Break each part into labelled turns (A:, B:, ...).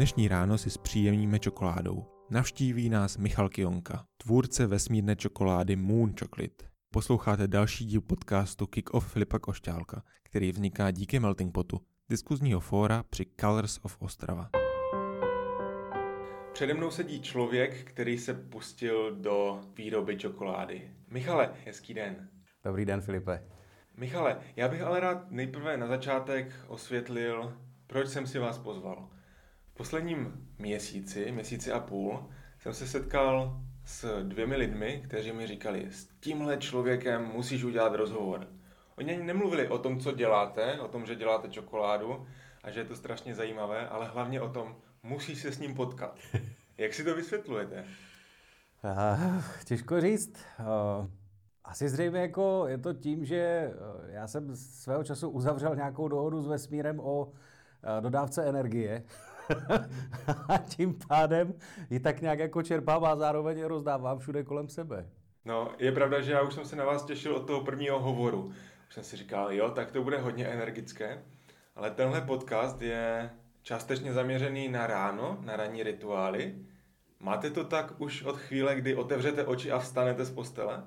A: Dnešní ráno si zpříjemníme čokoládou. Navštíví nás Michal Kionka, tvůrce vesmírné čokolády Moon Chocolate. Posloucháte další díl podcastu Kick Off Filipa Košťálka, který vzniká díky Melting Potu, diskuzního fóra při Colors of Ostrava. Přede mnou sedí člověk, který se pustil do výroby čokolády. Michale, hezký den.
B: Dobrý den, Filipe.
A: Michale, já bych ale rád nejprve na začátek osvětlil, proč jsem si vás pozval. V posledním měsíci, měsíci a půl, jsem se setkal s dvěmi lidmi, kteří mi říkali, s tímhle člověkem musíš udělat rozhovor. Oni ani nemluvili o tom, co děláte, o tom, že děláte čokoládu a že je to strašně zajímavé, ale hlavně o tom, musíš se s ním potkat. Jak si to vysvětlujete?
B: Uh, těžko říct. Uh, asi zřejmě jako je to tím, že já jsem svého času uzavřel nějakou dohodu s vesmírem o dodávce energie. a tím pádem ji tak nějak jako čerpám a zároveň je rozdávám všude kolem sebe.
A: No, je pravda, že já už jsem se na vás těšil od toho prvního hovoru. Už jsem si říkal, jo, tak to bude hodně energické. Ale tenhle podcast je částečně zaměřený na ráno, na ranní rituály. Máte to tak už od chvíle, kdy otevřete oči a vstanete z postele?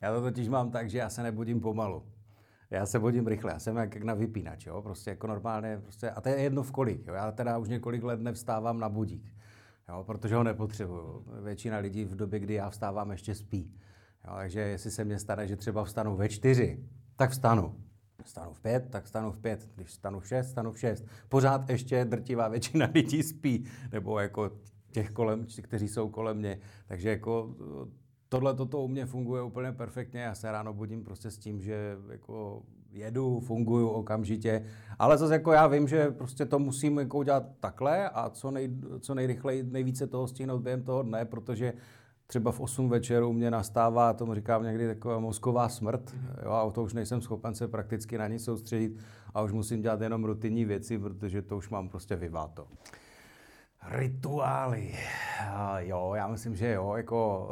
B: Já to totiž mám tak, že já se nebudím pomalu. Já se budím rychle, já jsem jak, jak na vypínač, jo? prostě jako normálně, prostě, a to je jedno v kolik, jo? já teda už několik let nevstávám na budík, jo? protože ho nepotřebuju. Většina lidí v době, kdy já vstávám, ještě spí. Jo? Takže jestli se mně stane, že třeba vstanu ve čtyři, tak vstanu. Stanu v pět, tak stanu v pět. Když stanu v šest, stanu v šest. Pořád ještě drtivá většina lidí spí, nebo jako těch kolem, kteří jsou kolem mě. Takže jako tohle toto u mě funguje úplně perfektně. Já se ráno budím prostě s tím, že jako jedu, funguju okamžitě, ale zase jako já vím, že prostě to musím jako udělat takhle a co, nej, co nejrychleji, nejvíce toho stihnout během toho dne, protože třeba v 8 večeru mě nastává, tomu říkám někdy taková mozková smrt, jo, a to už nejsem schopen se prakticky na nic soustředit a už musím dělat jenom rutinní věci, protože to už mám prostě vyváto. Rituály. Jo, já myslím, že jo, jako,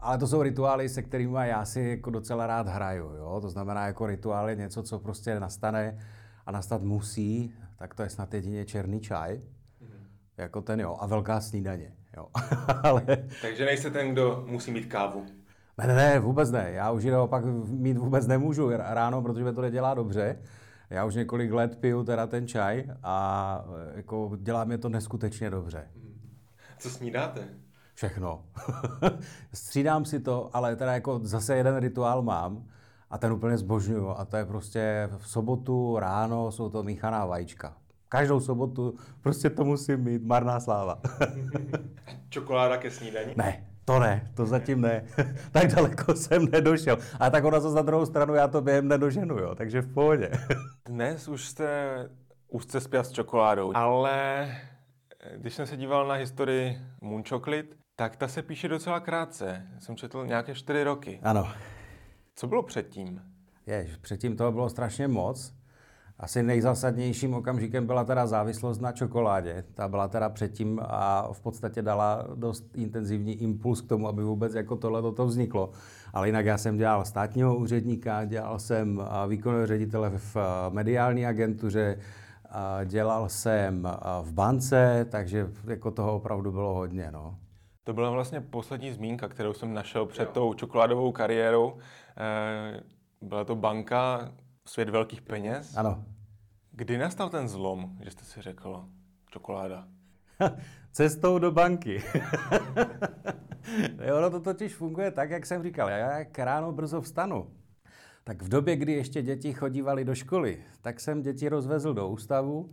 B: ale to jsou rituály, se kterými já si jako docela rád hraju, jo. To znamená, jako rituál je něco, co prostě nastane a nastat musí, tak to je snad jedině černý čaj, mm-hmm. jako ten jo, a velká snídaně, jo.
A: ale... Takže nejste ten, kdo musí mít kávu.
B: Ne, ne, ne, vůbec ne. Já už ji naopak mít vůbec nemůžu ráno, protože mě to nedělá dobře. Já už několik let piju teda ten čaj a jako dělá mě to neskutečně dobře.
A: Co snídáte?
B: Všechno. Střídám si to, ale teda jako zase jeden rituál mám a ten úplně zbožňuju a to je prostě v sobotu ráno jsou to míchaná vajíčka. Každou sobotu prostě to musím mít, marná sláva.
A: Čokoláda ke snídaní?
B: Ne, to ne, to zatím ne. tak daleko jsem nedošel. A tak ona za druhou stranu, já to během nedoženu, jo, takže v pohodě.
A: Dnes už jste úzce spěl s čokoládou, ale když jsem se díval na historii Moon Chocolate, tak ta se píše docela krátce. Jsem četl nějaké čtyři roky.
B: Ano.
A: Co bylo předtím?
B: Jež, předtím toho bylo strašně moc. Asi nejzásadnějším okamžikem byla teda závislost na čokoládě. Ta byla teda předtím a v podstatě dala dost intenzivní impuls k tomu, aby vůbec jako tohle toto vzniklo. Ale jinak já jsem dělal státního úředníka, dělal jsem výkonného ředitele v mediální agentuře, dělal jsem v bance, takže jako toho opravdu bylo hodně. No.
A: To byla vlastně poslední zmínka, kterou jsem našel před jo. tou čokoládovou kariérou. Eh, byla to banka, svět velkých peněz.
B: Ano.
A: Kdy nastal ten zlom, že jste si řekl čokoláda?
B: Cestou do banky. ono to totiž funguje tak, jak jsem říkal. Já jak ráno brzo vstanu, tak v době, kdy ještě děti chodívaly do školy, tak jsem děti rozvezl do ústavu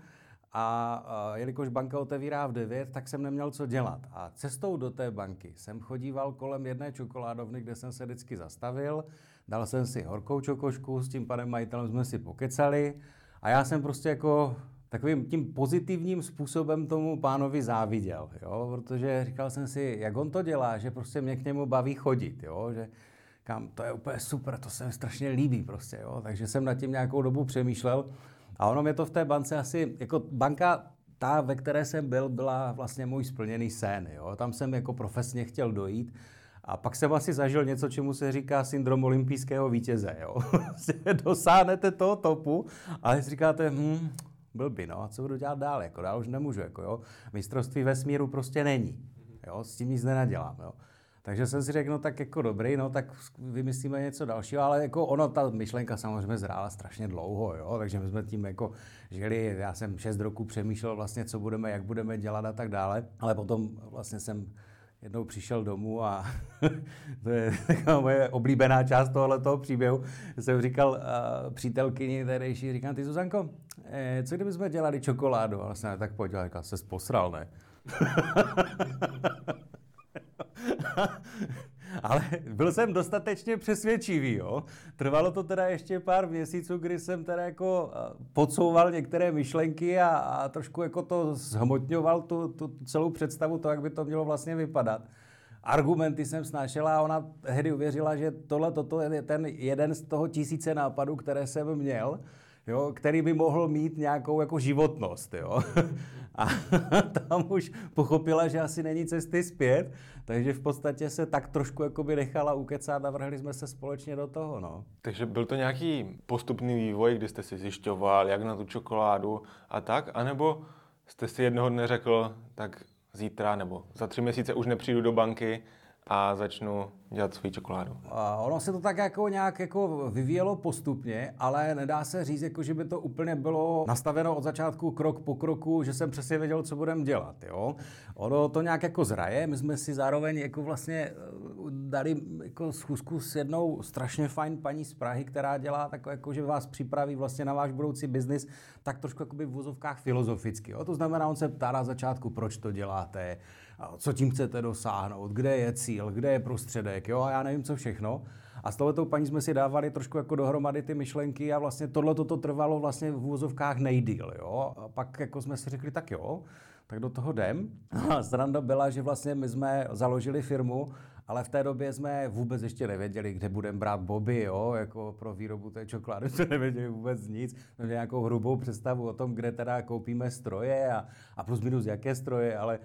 B: a, a jelikož banka otevírá v 9, tak jsem neměl co dělat. A cestou do té banky jsem chodíval kolem jedné čokoládovny, kde jsem se vždycky zastavil, dal jsem si horkou čokošku, s tím panem majitelem jsme si pokecali a já jsem prostě jako takovým tím pozitivním způsobem tomu pánovi záviděl, jo? protože říkal jsem si, jak on to dělá, že prostě mě k němu baví chodit, jo? že kam, to je úplně super, to se mi strašně líbí prostě, jo? takže jsem nad tím nějakou dobu přemýšlel a ono mě to v té bance asi, jako banka ta, ve které jsem byl, byla vlastně můj splněný sen. Jo? Tam jsem jako profesně chtěl dojít. A pak jsem asi zažil něco, čemu se říká syndrom olympijského vítěze. Jo? Dosáhnete toho topu, ale říkáte, hm, blbý, no a co budu dělat dál, jako dál už nemůžu, jako jo. Mistrovství vesmíru prostě není, jo, s tím nic nenadělám, jo. Takže jsem si řekl, no tak jako dobrý, no tak vymyslíme něco dalšího, ale jako ono, ta myšlenka samozřejmě zrála strašně dlouho, jo, takže my jsme tím jako žili, já jsem šest roků přemýšlel vlastně, co budeme, jak budeme dělat a tak dále, ale potom vlastně jsem jednou přišel domů a to je taková moje oblíbená část tohoto příběhu. Jsem říkal uh, přítelkyni tehdejší, říkám, ty Zuzanko, eh, co kdybychom dělali čokoládu? A vlastně tak pojď, říkal, se posral, ne? Ale byl jsem dostatečně přesvědčivý, jo. Trvalo to teda ještě pár měsíců, kdy jsem teda jako podsouval některé myšlenky a, a trošku jako to zhmotňoval tu, tu celou představu, to, jak by to mělo vlastně vypadat. Argumenty jsem snášela a ona tehdy uvěřila, že tohle toto je ten jeden z toho tisíce nápadů, které jsem měl jo, který by mohl mít nějakou jako životnost. Jo. A tam už pochopila, že asi není cesty zpět, takže v podstatě se tak trošku jakoby nechala ukecat a vrhli jsme se společně do toho. No.
A: Takže byl to nějaký postupný vývoj, kdy jste si zjišťoval, jak na tu čokoládu a tak, anebo jste si jednoho dne řekl, tak zítra nebo za tři měsíce už nepřijdu do banky a začnu dělat svou čokoládu.
B: A ono se to tak jako nějak jako vyvíjelo postupně, ale nedá se říct, jako že by to úplně bylo nastaveno od začátku krok po kroku, že jsem přesně věděl, co budeme dělat. Jo? Ono to nějak jako zraje, my jsme si zároveň jako vlastně dali jako schůzku s jednou strašně fajn paní z Prahy, která dělá tak jako, že vás připraví vlastně na váš budoucí biznis tak trošku jako by v vozovkách filozoficky. Jo? To znamená, on se ptá na začátku, proč to děláte, co tím chcete dosáhnout, kde je cíl, kde je prostředek, jo, a já nevím, co všechno. A s tohletou paní jsme si dávali trošku jako dohromady ty myšlenky a vlastně tohle to trvalo vlastně v úvozovkách nejdíl, jo. A pak jako jsme si řekli, tak jo, tak do toho jdem. A sranda byla, že vlastně my jsme založili firmu, ale v té době jsme vůbec ještě nevěděli, kde budeme brát boby, jo, jako pro výrobu té čokolády, jsme nevěděli vůbec nic. Měli nějakou hrubou představu o tom, kde teda koupíme stroje a, a plus minus jaké stroje, ale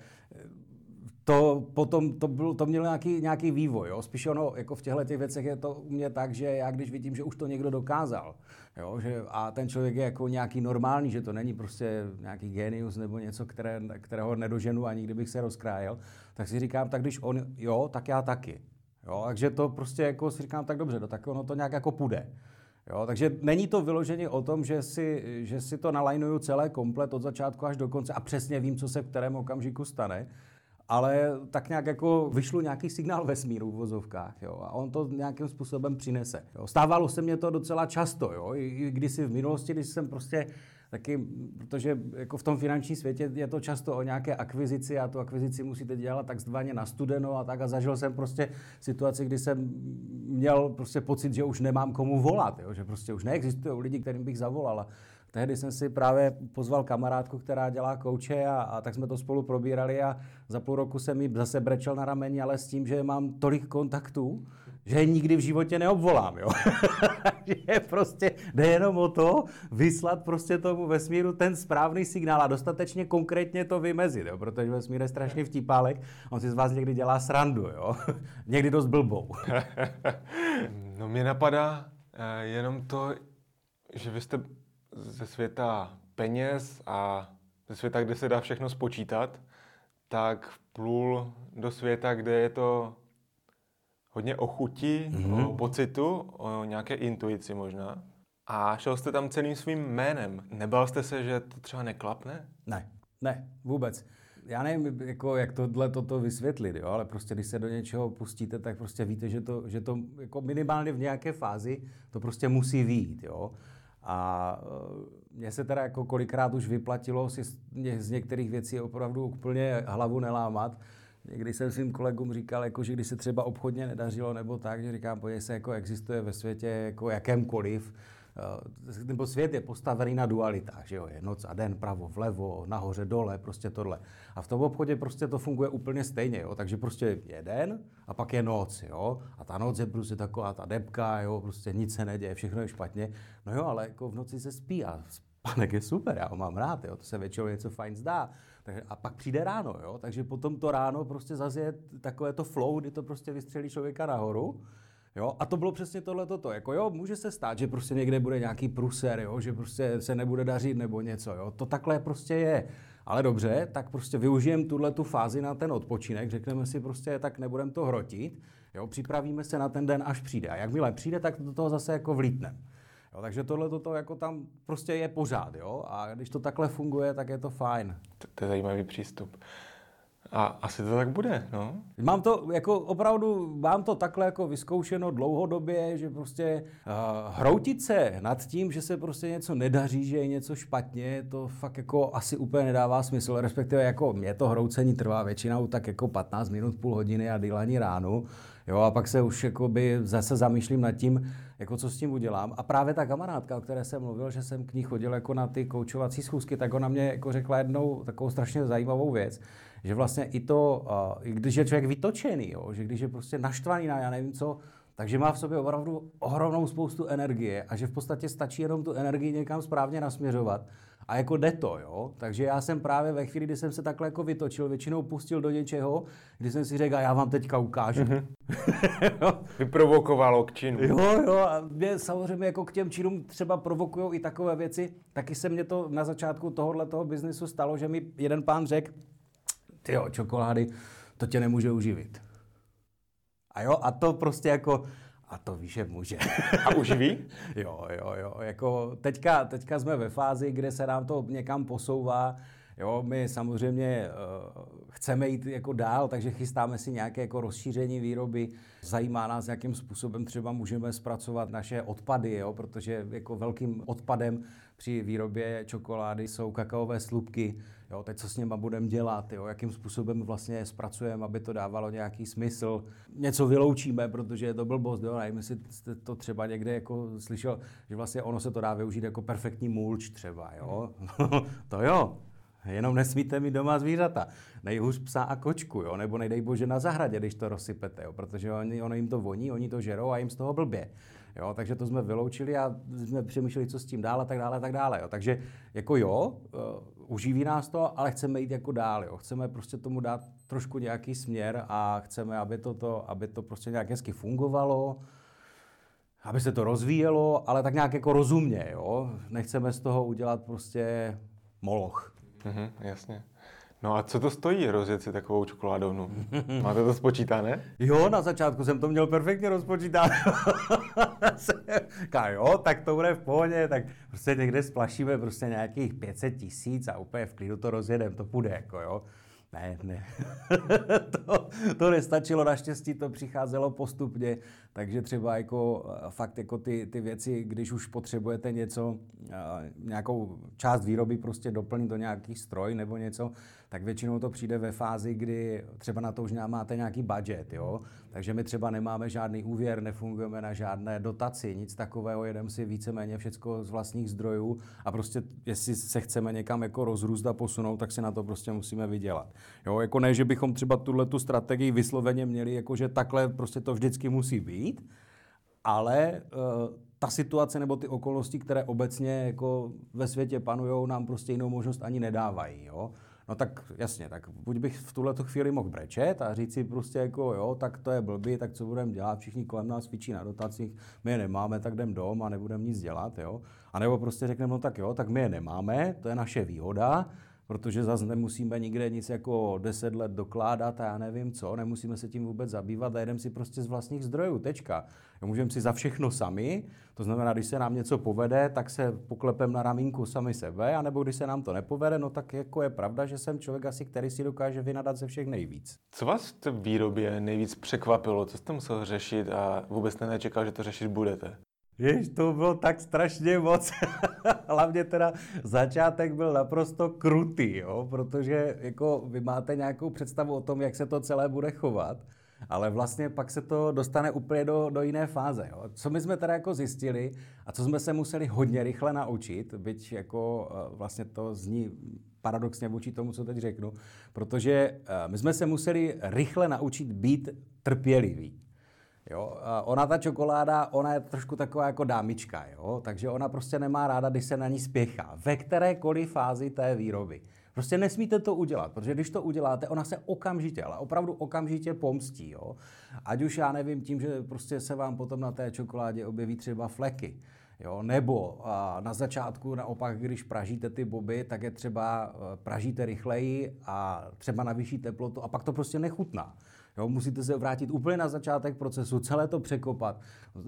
B: to potom to, byl, to mělo nějaký, nějaký vývoj. Jo? Spíš ono, jako v těchto těch věcech je to u mě tak, že já když vidím, že už to někdo dokázal, jo? Že, a ten člověk je jako nějaký normální, že to není prostě nějaký genius nebo něco, které, kterého nedoženu a nikdy bych se rozkrájel, tak si říkám, tak když on jo, tak já taky. Jo? Takže to prostě jako si říkám, tak dobře, no, tak ono to nějak jako půjde. Jo, takže není to vyloženě o tom, že si, že si to nalajnuju celé komplet od začátku až do konce a přesně vím, co se v kterém okamžiku stane, ale tak nějak jako vyšlo nějaký signál vesmíru v vozovkách, jo, a on to nějakým způsobem přinese. Jo. Stávalo se mě to docela často, jo, i kdysi v minulosti, když jsem prostě taky, protože jako v tom finančním světě je to často o nějaké akvizici a tu akvizici musíte dělat takzvaně na studeno a tak a zažil jsem prostě situaci, kdy jsem měl prostě pocit, že už nemám komu volat, jo, že prostě už neexistují lidi, kterým bych zavolal. Tehdy jsem si právě pozval kamarádku, která dělá kouče a, a tak jsme to spolu probírali a za půl roku jsem mi zase brečel na rameni, ale s tím, že mám tolik kontaktů, že je nikdy v životě neobvolám, jo. že prostě jde jenom o to vyslat prostě tomu vesmíru ten správný signál a dostatečně konkrétně to vymezit, jo, protože vesmír je strašně vtipálek, on si z vás někdy dělá srandu, jo. někdy dost blbou.
A: no mě napadá uh, jenom to, že vy jste ze světa peněz a ze světa, kde se dá všechno spočítat, tak plul do světa, kde je to hodně o chuti, mm-hmm. o pocitu, o nějaké intuici možná. A šel jste tam celým svým jménem. Nebal jste se, že to třeba neklapne?
B: Ne, ne, vůbec. Já nevím, jako, jak tohle toto vysvětlit, jo, ale prostě když se do něčeho pustíte, tak prostě víte, že to, že to jako minimálně v nějaké fázi to prostě musí výjít. Jo. A e, mně se teda jako kolikrát už vyplatilo si z některých věcí opravdu úplně hlavu nelámat. Někdy jsem svým kolegům říkal, jako, že když se třeba obchodně nedařilo nebo tak, že říkám, pojď se jako existuje ve světě jako jakémkoliv, Eh, nebo svět je postavený na dualitách, že jo, je noc a den, pravo, vlevo, nahoře, dole, prostě tohle. A v tom obchodě prostě to funguje úplně stejně, jo, takže prostě je den a pak je noc, jo, a ta noc je prostě taková ta debka, jo, prostě nic se neděje, všechno je špatně, no jo, ale jako v noci se spí a spánek je super, já ho mám rád, jo, to se většinou něco fajn zdá. Takže, a pak přijde ráno, jo, takže potom to ráno prostě zase je takové to flow, kdy to prostě vystřelí člověka nahoru Jo? A to bylo přesně tohle toto. Jako jo, může se stát, že prostě někde bude nějaký pruser, jo? že prostě se nebude dařit nebo něco. Jo? To takhle prostě je. Ale dobře, tak prostě využijeme tuhle tu fázi na ten odpočinek, řekneme si prostě, tak nebudeme to hrotit, jo? připravíme se na ten den, až přijde. A jakmile přijde, tak do toho zase jako vlítneme. Jo, takže tohle toto jako tam prostě je pořád, jo? A když to takhle funguje, tak je to fajn.
A: To, to je zajímavý přístup. A asi to tak bude, no.
B: Mám to jako opravdu, mám to takhle jako vyzkoušeno dlouhodobě, že prostě uh, hroutit se nad tím, že se prostě něco nedaří, že je něco špatně, to fakt jako asi úplně nedává smysl, respektive jako mě to hroucení trvá většinou tak jako 15 minut, půl hodiny a dýlání ránu, jo, a pak se už jakoby zase zamýšlím nad tím, jako co s tím udělám. A právě ta kamarádka, o které jsem mluvil, že jsem k ní chodil jako na ty koučovací schůzky, tak ona mě jako řekla jednou takovou strašně zajímavou věc, že vlastně i to, i když je člověk vytočený, jo, že když je prostě naštvaný na já nevím co, takže má v sobě opravdu ohromnou spoustu energie a že v podstatě stačí jenom tu energii někam správně nasměřovat a jako jde to, jo. Takže já jsem právě ve chvíli, kdy jsem se takhle jako vytočil, většinou pustil do něčeho, kdy jsem si řekl, já vám teďka ukážu.
A: Mm-hmm. Vyprovokovalo k činu.
B: Jo, jo, a mě samozřejmě jako k těm činům třeba provokují i takové věci. Taky se mě to na začátku tohohle toho biznesu stalo, že mi jeden pán řekl, ty jo, čokolády, to tě nemůže uživit. A jo, a to prostě jako, a to víš, že může.
A: A uživí?
B: jo, jo, jo. Jako teďka, teďka jsme ve fázi, kde se nám to někam posouvá. Jo, my samozřejmě uh, chceme jít jako dál, takže chystáme si nějaké jako rozšíření výroby. Zajímá nás, jakým způsobem třeba můžeme zpracovat naše odpady, jo, protože jako velkým odpadem při výrobě čokolády jsou kakaové slupky. Jo, teď co s něma budeme dělat, jo, jakým způsobem vlastně je zpracujeme, aby to dávalo nějaký smysl. Něco vyloučíme, protože je to blbost, jo, nevím, jestli jste to třeba někde jako slyšel, že vlastně ono se to dá využít jako perfektní mulč třeba, jo. to jo, Jenom nesmíte mít doma zvířata. Nejhůř psa a kočku, jo? nebo nejdej bože na zahradě, když to rozsypete, jo? protože oni, ono jim to voní, oni to žerou a jim z toho blbě. Jo? Takže to jsme vyloučili a jsme přemýšleli, co s tím dál a tak dále a tak dále. Jo? Takže jako jo, uh, uživí nás to, ale chceme jít jako dál. Jo? Chceme prostě tomu dát trošku nějaký směr a chceme, aby to, to, aby to prostě nějak hezky fungovalo, aby se to rozvíjelo, ale tak nějak jako rozumně. Jo? Nechceme z toho udělat prostě moloch.
A: Mhm, jasně. No a co to stojí rozjet si takovou čokoládovnu? Máte to spočítané?
B: Jo, na začátku jsem to měl perfektně rozpočítané. jo, tak to bude v pohodě, tak prostě někde splašíme prostě nějakých 500 tisíc a úplně v klidu to rozjedeme, to půjde, jako jo. Ne, ne. to, to nestačilo, naštěstí to přicházelo postupně, takže třeba jako eh, fakt jako ty, ty věci, když už potřebujete něco, eh, nějakou část výroby prostě doplnit do nějaký stroj nebo něco, tak většinou to přijde ve fázi, kdy třeba na to už máte nějaký budget, jo? takže my třeba nemáme žádný úvěr, nefungujeme na žádné dotaci, nic takového, jedeme si víceméně všecko z vlastních zdrojů a prostě jestli se chceme někam jako rozrůst a posunout, tak si na to prostě musíme vydělat. Jo, jako ne, že bychom třeba tuhle tu strategii vysloveně měli, jako že takhle prostě to vždycky musí být, ale uh, ta situace nebo ty okolnosti, které obecně jako ve světě panují, nám prostě jinou možnost ani nedávají. Jo? No tak jasně, tak buď bych v tuhle chvíli mohl brečet a říct si prostě jako jo, tak to je blbý, tak co budeme dělat, všichni kolem nás cvičí na dotacích, my je nemáme, tak jdem dom a nebudeme nic dělat, jo. A nebo prostě řekneme, no tak jo, tak my je nemáme, to je naše výhoda, protože zase nemusíme nikde nic jako deset let dokládat a já nevím co, nemusíme se tím vůbec zabývat a jedeme si prostě z vlastních zdrojů, tečka. Můžeme si za všechno sami, to znamená, když se nám něco povede, tak se poklepem na ramínku sami sebe, anebo když se nám to nepovede, no tak jako je pravda, že jsem člověk asi, který si dokáže vynadat ze všech nejvíc.
A: Co vás v té výrobě nejvíc překvapilo? Co jste musel řešit a vůbec jste nečekal, že to řešit budete?
B: Jež, to bylo tak strašně moc. Hlavně teda začátek byl naprosto krutý, jo? protože jako vy máte nějakou představu o tom, jak se to celé bude chovat, ale vlastně pak se to dostane úplně do, do jiné fáze. Jo? Co my jsme teda jako zjistili a co jsme se museli hodně rychle naučit, byť jako eh, vlastně to zní paradoxně vůči tomu, co teď řeknu, protože eh, my jsme se museli rychle naučit být trpěliví. Jo, ona ta čokoláda, ona je trošku taková jako dámička, jo? takže ona prostě nemá ráda, když se na ní spěchá. Ve kterékoliv fázi té výroby. Prostě nesmíte to udělat, protože když to uděláte, ona se okamžitě, ale opravdu okamžitě pomstí. Jo? Ať už já nevím tím, že prostě se vám potom na té čokoládě objeví třeba fleky. Jo, nebo a na začátku naopak, když pražíte ty boby, tak je třeba e, pražíte rychleji a třeba na vyšší teplotu a pak to prostě nechutná. Jo, musíte se vrátit úplně na začátek procesu, celé to překopat,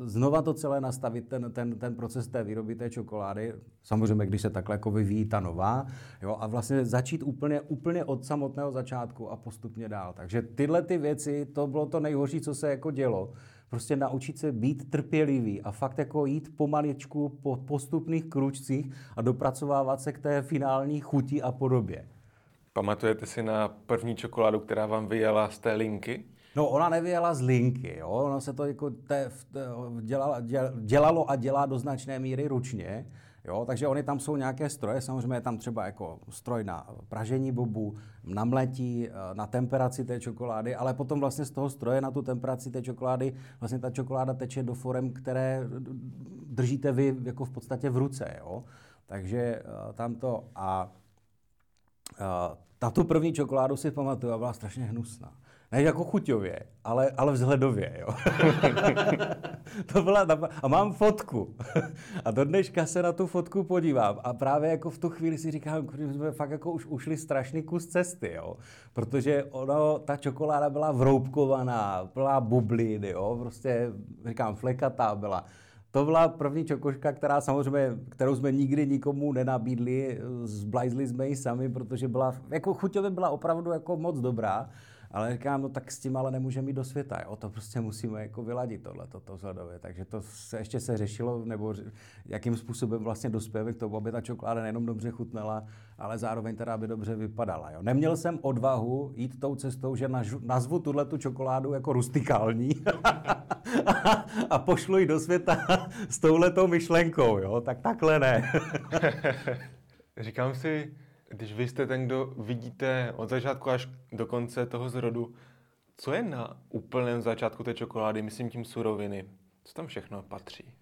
B: znova to celé nastavit, ten, ten, ten proces té výroby té čokolády, samozřejmě, když se takhle jako vyvíjí ta nová, jo, a vlastně začít úplně, úplně od samotného začátku a postupně dál. Takže tyhle ty věci, to bylo to nejhorší, co se jako dělo. Prostě naučit se být trpělivý a fakt jako jít pomaličku po postupných kručcích a dopracovávat se k té finální chuti a podobě.
A: Pamatujete si na první čokoládu, která vám vyjela z té linky?
B: No, ona nevyjela z linky, jo? ono se to jako te, dělalo, dělalo a dělá do značné míry ručně. Jo, takže oni tam jsou nějaké stroje, samozřejmě je tam třeba jako stroj na pražení bobu, na mletí, eh, na temperaci té čokolády, ale potom vlastně z toho stroje na tu temperaci té čokolády vlastně ta čokoláda teče do forem, které držíte vy jako v podstatě v ruce. Jo? Takže eh, tam to a ta tu první čokoládu si pamatuju a byla strašně hnusná. Ne jako chuťově, ale, ale vzhledově, jo. to byla ta, a mám fotku. a do dneška se na tu fotku podívám. A právě jako v tu chvíli si říkám, že jsme fakt jako už ušli strašný kus cesty, jo. Protože ono, ta čokoláda byla vroubkovaná, byla bublin, jo. Prostě, říkám, flekatá byla. To byla první čokoška, která samozřejmě, kterou jsme nikdy nikomu nenabídli, zblajzli jsme ji sami, protože byla, jako chuťově byla opravdu jako moc dobrá. Ale říkám, no tak s tím ale nemůžeme jít do světa, jo? to prostě musíme jako vyladit tohle, toto vzhledově. Takže to se ještě se řešilo, nebo jakým způsobem vlastně dospějeme k tomu, aby ta čokoláda nejenom dobře chutnala, ale zároveň teda by dobře vypadala. Jo? Neměl jsem odvahu jít tou cestou, že nazvu tuhle tu čokoládu jako rustikální a pošlu ji do světa s touhletou myšlenkou, jo? tak takhle ne.
A: Říkám si, když vy jste ten, kdo vidíte od začátku až do konce toho zrodu, co je na úplném začátku té čokolády, myslím tím suroviny? Co tam všechno patří?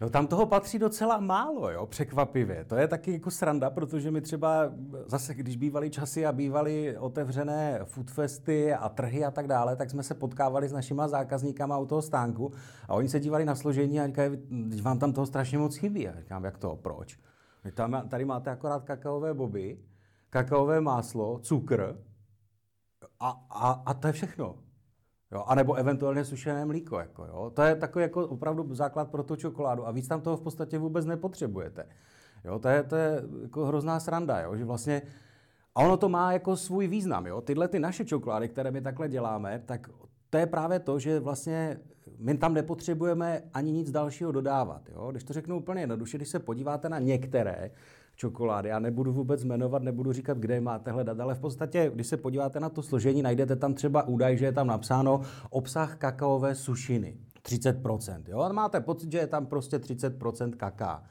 B: No tam toho patří docela málo, jo, překvapivě. To je taky jako sranda, protože my třeba zase, když bývaly časy a bývaly otevřené foodfesty a trhy a tak dále, tak jsme se potkávali s našima zákazníkama u toho stánku a oni se dívali na složení a říkají, vám tam toho strašně moc chybí. A říkám, jak to, proč? Tam, tady máte akorát kakaové boby, kakaové máslo, cukr a, a, a to je všechno. Jo, a nebo eventuálně sušené mlíko. Jako, jo. To je takový jako opravdu základ pro tu čokoládu a víc tam toho v podstatě vůbec nepotřebujete. Jo, to je, to je jako hrozná sranda, jo, že vlastně a ono to má jako svůj význam. Jo. Tyhle ty naše čokolády, které my takhle děláme, tak to je právě to, že vlastně my tam nepotřebujeme ani nic dalšího dodávat. Jo? Když to řeknu úplně jednoduše, když se podíváte na některé čokolády, já nebudu vůbec jmenovat, nebudu říkat, kde máte hledat, ale v podstatě, když se podíváte na to složení, najdete tam třeba údaj, že je tam napsáno obsah kakaové sušiny. 30%. Jo? A máte pocit, že je tam prostě 30% kaká.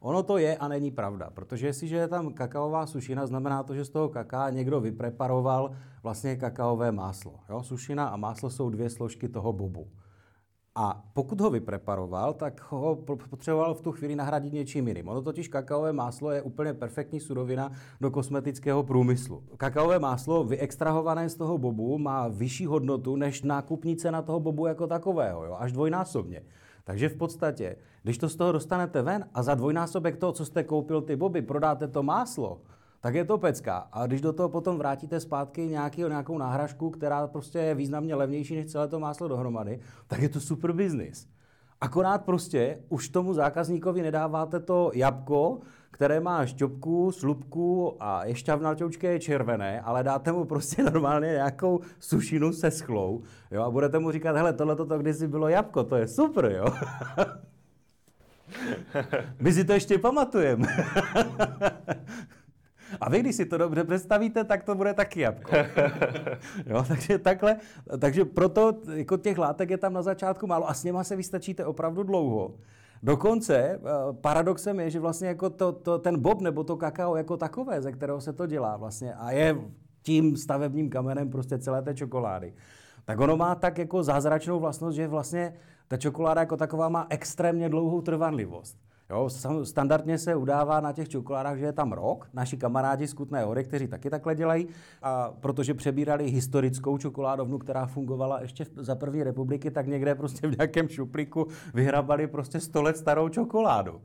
B: Ono to je a není pravda, protože jestliže je tam kakaová sušina, znamená to, že z toho kaká někdo vypreparoval vlastně kakaové máslo. Jo? Sušina a máslo jsou dvě složky toho bobu. A pokud ho vypreparoval, tak ho potřeboval v tu chvíli nahradit něčím jiným. Ono totiž kakaové máslo je úplně perfektní surovina do kosmetického průmyslu. Kakaové máslo vyextrahované z toho bobu má vyšší hodnotu než nákupní cena toho bobu jako takového, jo? až dvojnásobně. Takže v podstatě, když to z toho dostanete ven a za dvojnásobek toho, co jste koupil ty boby, prodáte to máslo, tak je to pecka. A když do toho potom vrátíte zpátky nějaký, nějakou náhražku, která prostě je významně levnější než celé to máslo dohromady, tak je to super business. Akorát prostě už tomu zákazníkovi nedáváte to jabko, které má šťopku, slupku a je šťavnatoučké je červené, ale dáte mu prostě normálně nějakou sušinu se schlou jo, a budete mu říkat, hele, tohle to kdysi bylo jabko, to je super, jo. My si to ještě pamatujeme. A vy, když si to dobře představíte, tak to bude taky jabko. jo, takže takhle, takže proto jako těch látek je tam na začátku málo a s něma se vystačíte opravdu dlouho. Dokonce eh, paradoxem je, že vlastně jako to, to, ten bob nebo to kakao jako takové, ze kterého se to dělá vlastně a je tím stavebním kamenem prostě celé té čokolády, tak ono má tak jako zázračnou vlastnost, že vlastně ta čokoláda jako taková má extrémně dlouhou trvanlivost. Jo, standardně se udává na těch čokoládách, že je tam rok. Naši kamarádi z Kutné hory, kteří taky takhle dělají, a protože přebírali historickou čokoládovnu, která fungovala ještě za první republiky, tak někde prostě v nějakém šuplíku vyhrabali prostě 100 let starou čokoládu.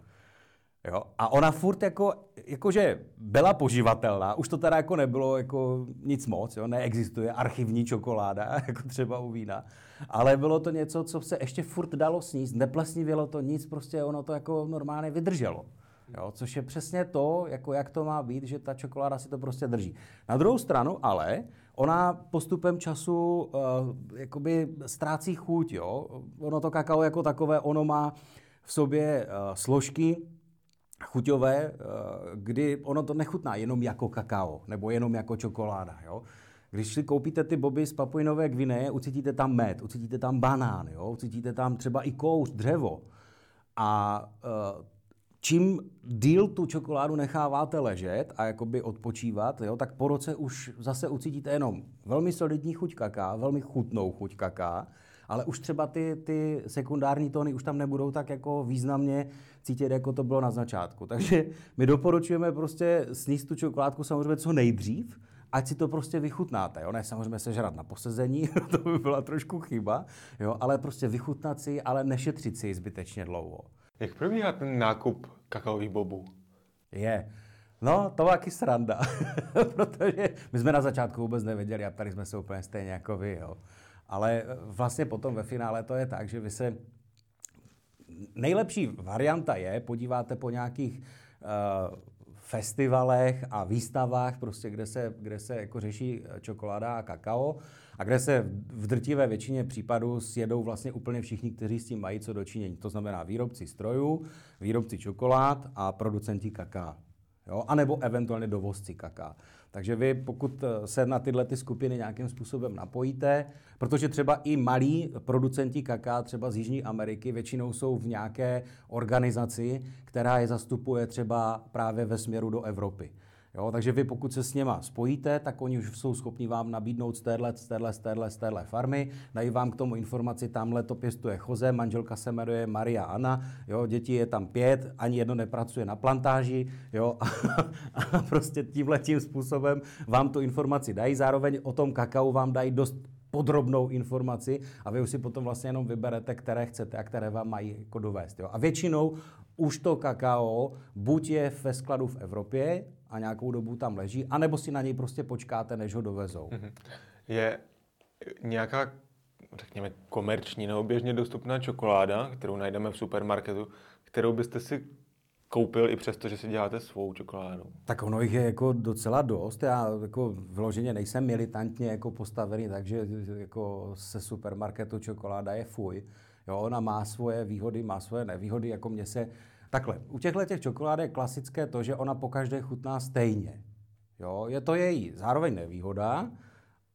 B: Jo? A ona furt jako, jakože byla poživatelná, už to teda jako nebylo jako nic moc, jo? neexistuje archivní čokoláda, jako třeba u vína, ale bylo to něco, co se ještě furt dalo sníst, neplesnivělo to nic, prostě ono to jako normálně vydrželo. Jo, což je přesně to, jako jak to má být, že ta čokoláda si to prostě drží. Na druhou stranu ale, ona postupem času uh, jakoby ztrácí chuť, jo. Ono to kakao jako takové, ono má v sobě uh, složky, chuťové, eh, kdy ono to nechutná jenom jako kakao nebo jenom jako čokoláda. Jo? Když si koupíte ty boby z Papuinové Gvineje, ucítíte tam med, ucítíte tam banán, jo? ucítíte tam třeba i kouř, dřevo. A uh, čím díl tu čokoládu necháváte ležet a jakoby odpočívat, jo, tak po roce už zase ucítíte jenom velmi solidní chuť kaká, velmi chutnou chuť kaká, ale už třeba ty, ty sekundární tóny už tam nebudou tak jako významně cítit, jako to bylo na začátku. Takže my doporučujeme prostě sníst tu čokoládku samozřejmě co nejdřív, ať si to prostě vychutnáte. Jo? Ne samozřejmě sežrat na posezení, to by byla trošku chyba, jo? ale prostě vychutnat si, ale nešetřit si zbytečně dlouho.
A: Jak probíhá ten nákup kakaových bobů?
B: Je. No, to byla taky sranda, protože my jsme na začátku vůbec nevěděli a tady jsme se úplně stejně jako vy. Jo. Ale vlastně potom ve finále to je tak, že vy se nejlepší varianta je, podíváte po nějakých uh, festivalech a výstavách, prostě, kde se, kde se jako řeší čokoláda a kakao a kde se v drtivé většině případů sjedou vlastně úplně všichni, kteří s tím mají co dočinění. To znamená výrobci strojů, výrobci čokolád a producenti kaká. Jo? A nebo eventuálně dovozci kaká. Takže vy, pokud eh, se na tyhle ty skupiny nějakým způsobem napojíte, protože třeba i malí producenti kaká, třeba z Jižní Ameriky, většinou jsou v nějaké organizaci, která je zastupuje třeba právě ve směru do Evropy. Jo, takže vy pokud se s něma spojíte, tak oni už jsou schopni vám nabídnout z téhle, z téhle, z téhle, z téhle farmy, dají vám k tomu informaci, tamhle to pěstuje Choze, manželka se jmenuje Maria Anna, jo, děti je tam pět, ani jedno nepracuje na plantáži, jo, a, a prostě tímhle tím způsobem vám tu informaci dají, zároveň o tom kakao vám dají dost podrobnou informaci a vy už si potom vlastně jenom vyberete, které chcete a které vám mají jako dovést. Jo. A většinou už to kakao buď je ve skladu v Evropě a nějakou dobu tam leží, anebo si na něj prostě počkáte, než ho dovezou. Mhm.
A: Je nějaká, řekněme, komerční nebo běžně dostupná čokoláda, kterou najdeme v supermarketu, kterou byste si koupil i přesto, že si děláte svou čokoládu?
B: Tak ono jich je jako docela dost. Já jako vloženě nejsem militantně jako postavený, takže jako se supermarketu čokoláda je fuj. Jo, ona má svoje výhody, má svoje nevýhody, jako mě se... Takhle, u těchto těch čokolád je klasické to, že ona po každé chutná stejně. Jo, je to její zároveň nevýhoda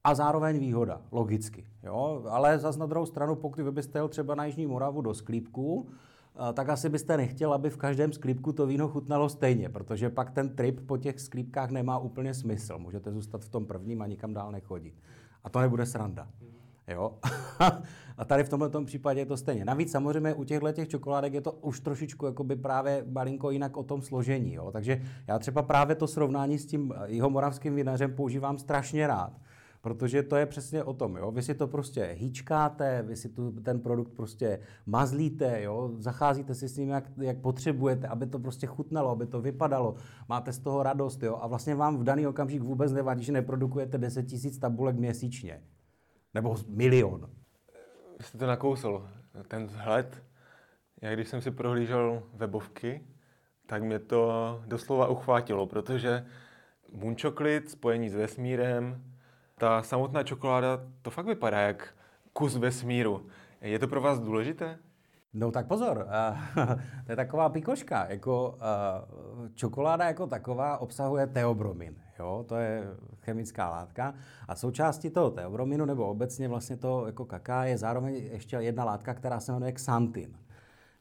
B: a zároveň výhoda, logicky. Jo, ale zase na druhou stranu, pokud vy byste jel třeba na Jižní Moravu do sklípku, eh, tak asi byste nechtěl, aby v každém sklípku to víno chutnalo stejně, protože pak ten trip po těch sklípkách nemá úplně smysl. Můžete zůstat v tom prvním a nikam dál nechodit. A to nebude sranda. Jo? a tady v tomto případě je to stejně. Navíc samozřejmě u těchto těch čokoládek je to už trošičku jakoby právě malinko jinak o tom složení. Jo? Takže já třeba právě to srovnání s tím jihomoravským vinařem používám strašně rád. Protože to je přesně o tom, jo. Vy si to prostě hýčkáte, vy si tu, ten produkt prostě mazlíte, jo. Zacházíte si s ním, jak, jak potřebujete, aby to prostě chutnalo, aby to vypadalo. Máte z toho radost, jo. A vlastně vám v daný okamžik vůbec nevadí, že neprodukujete 10 tisíc tabulek měsíčně. Nebo milion.
A: Jste to nakousl, ten vzhled. Já když jsem si prohlížel webovky, tak mě to doslova uchvátilo, protože Chocolate, spojení s vesmírem, ta samotná čokoláda, to fakt vypadá jak kus vesmíru. Je to pro vás důležité?
B: No tak pozor, to je taková pikoška. Jako, čokoláda jako taková obsahuje teobromin. Jo? To je chemická látka. A součástí toho teobrominu, nebo obecně vlastně to jako kaká, je zároveň ještě jedna látka, která se jmenuje xantin.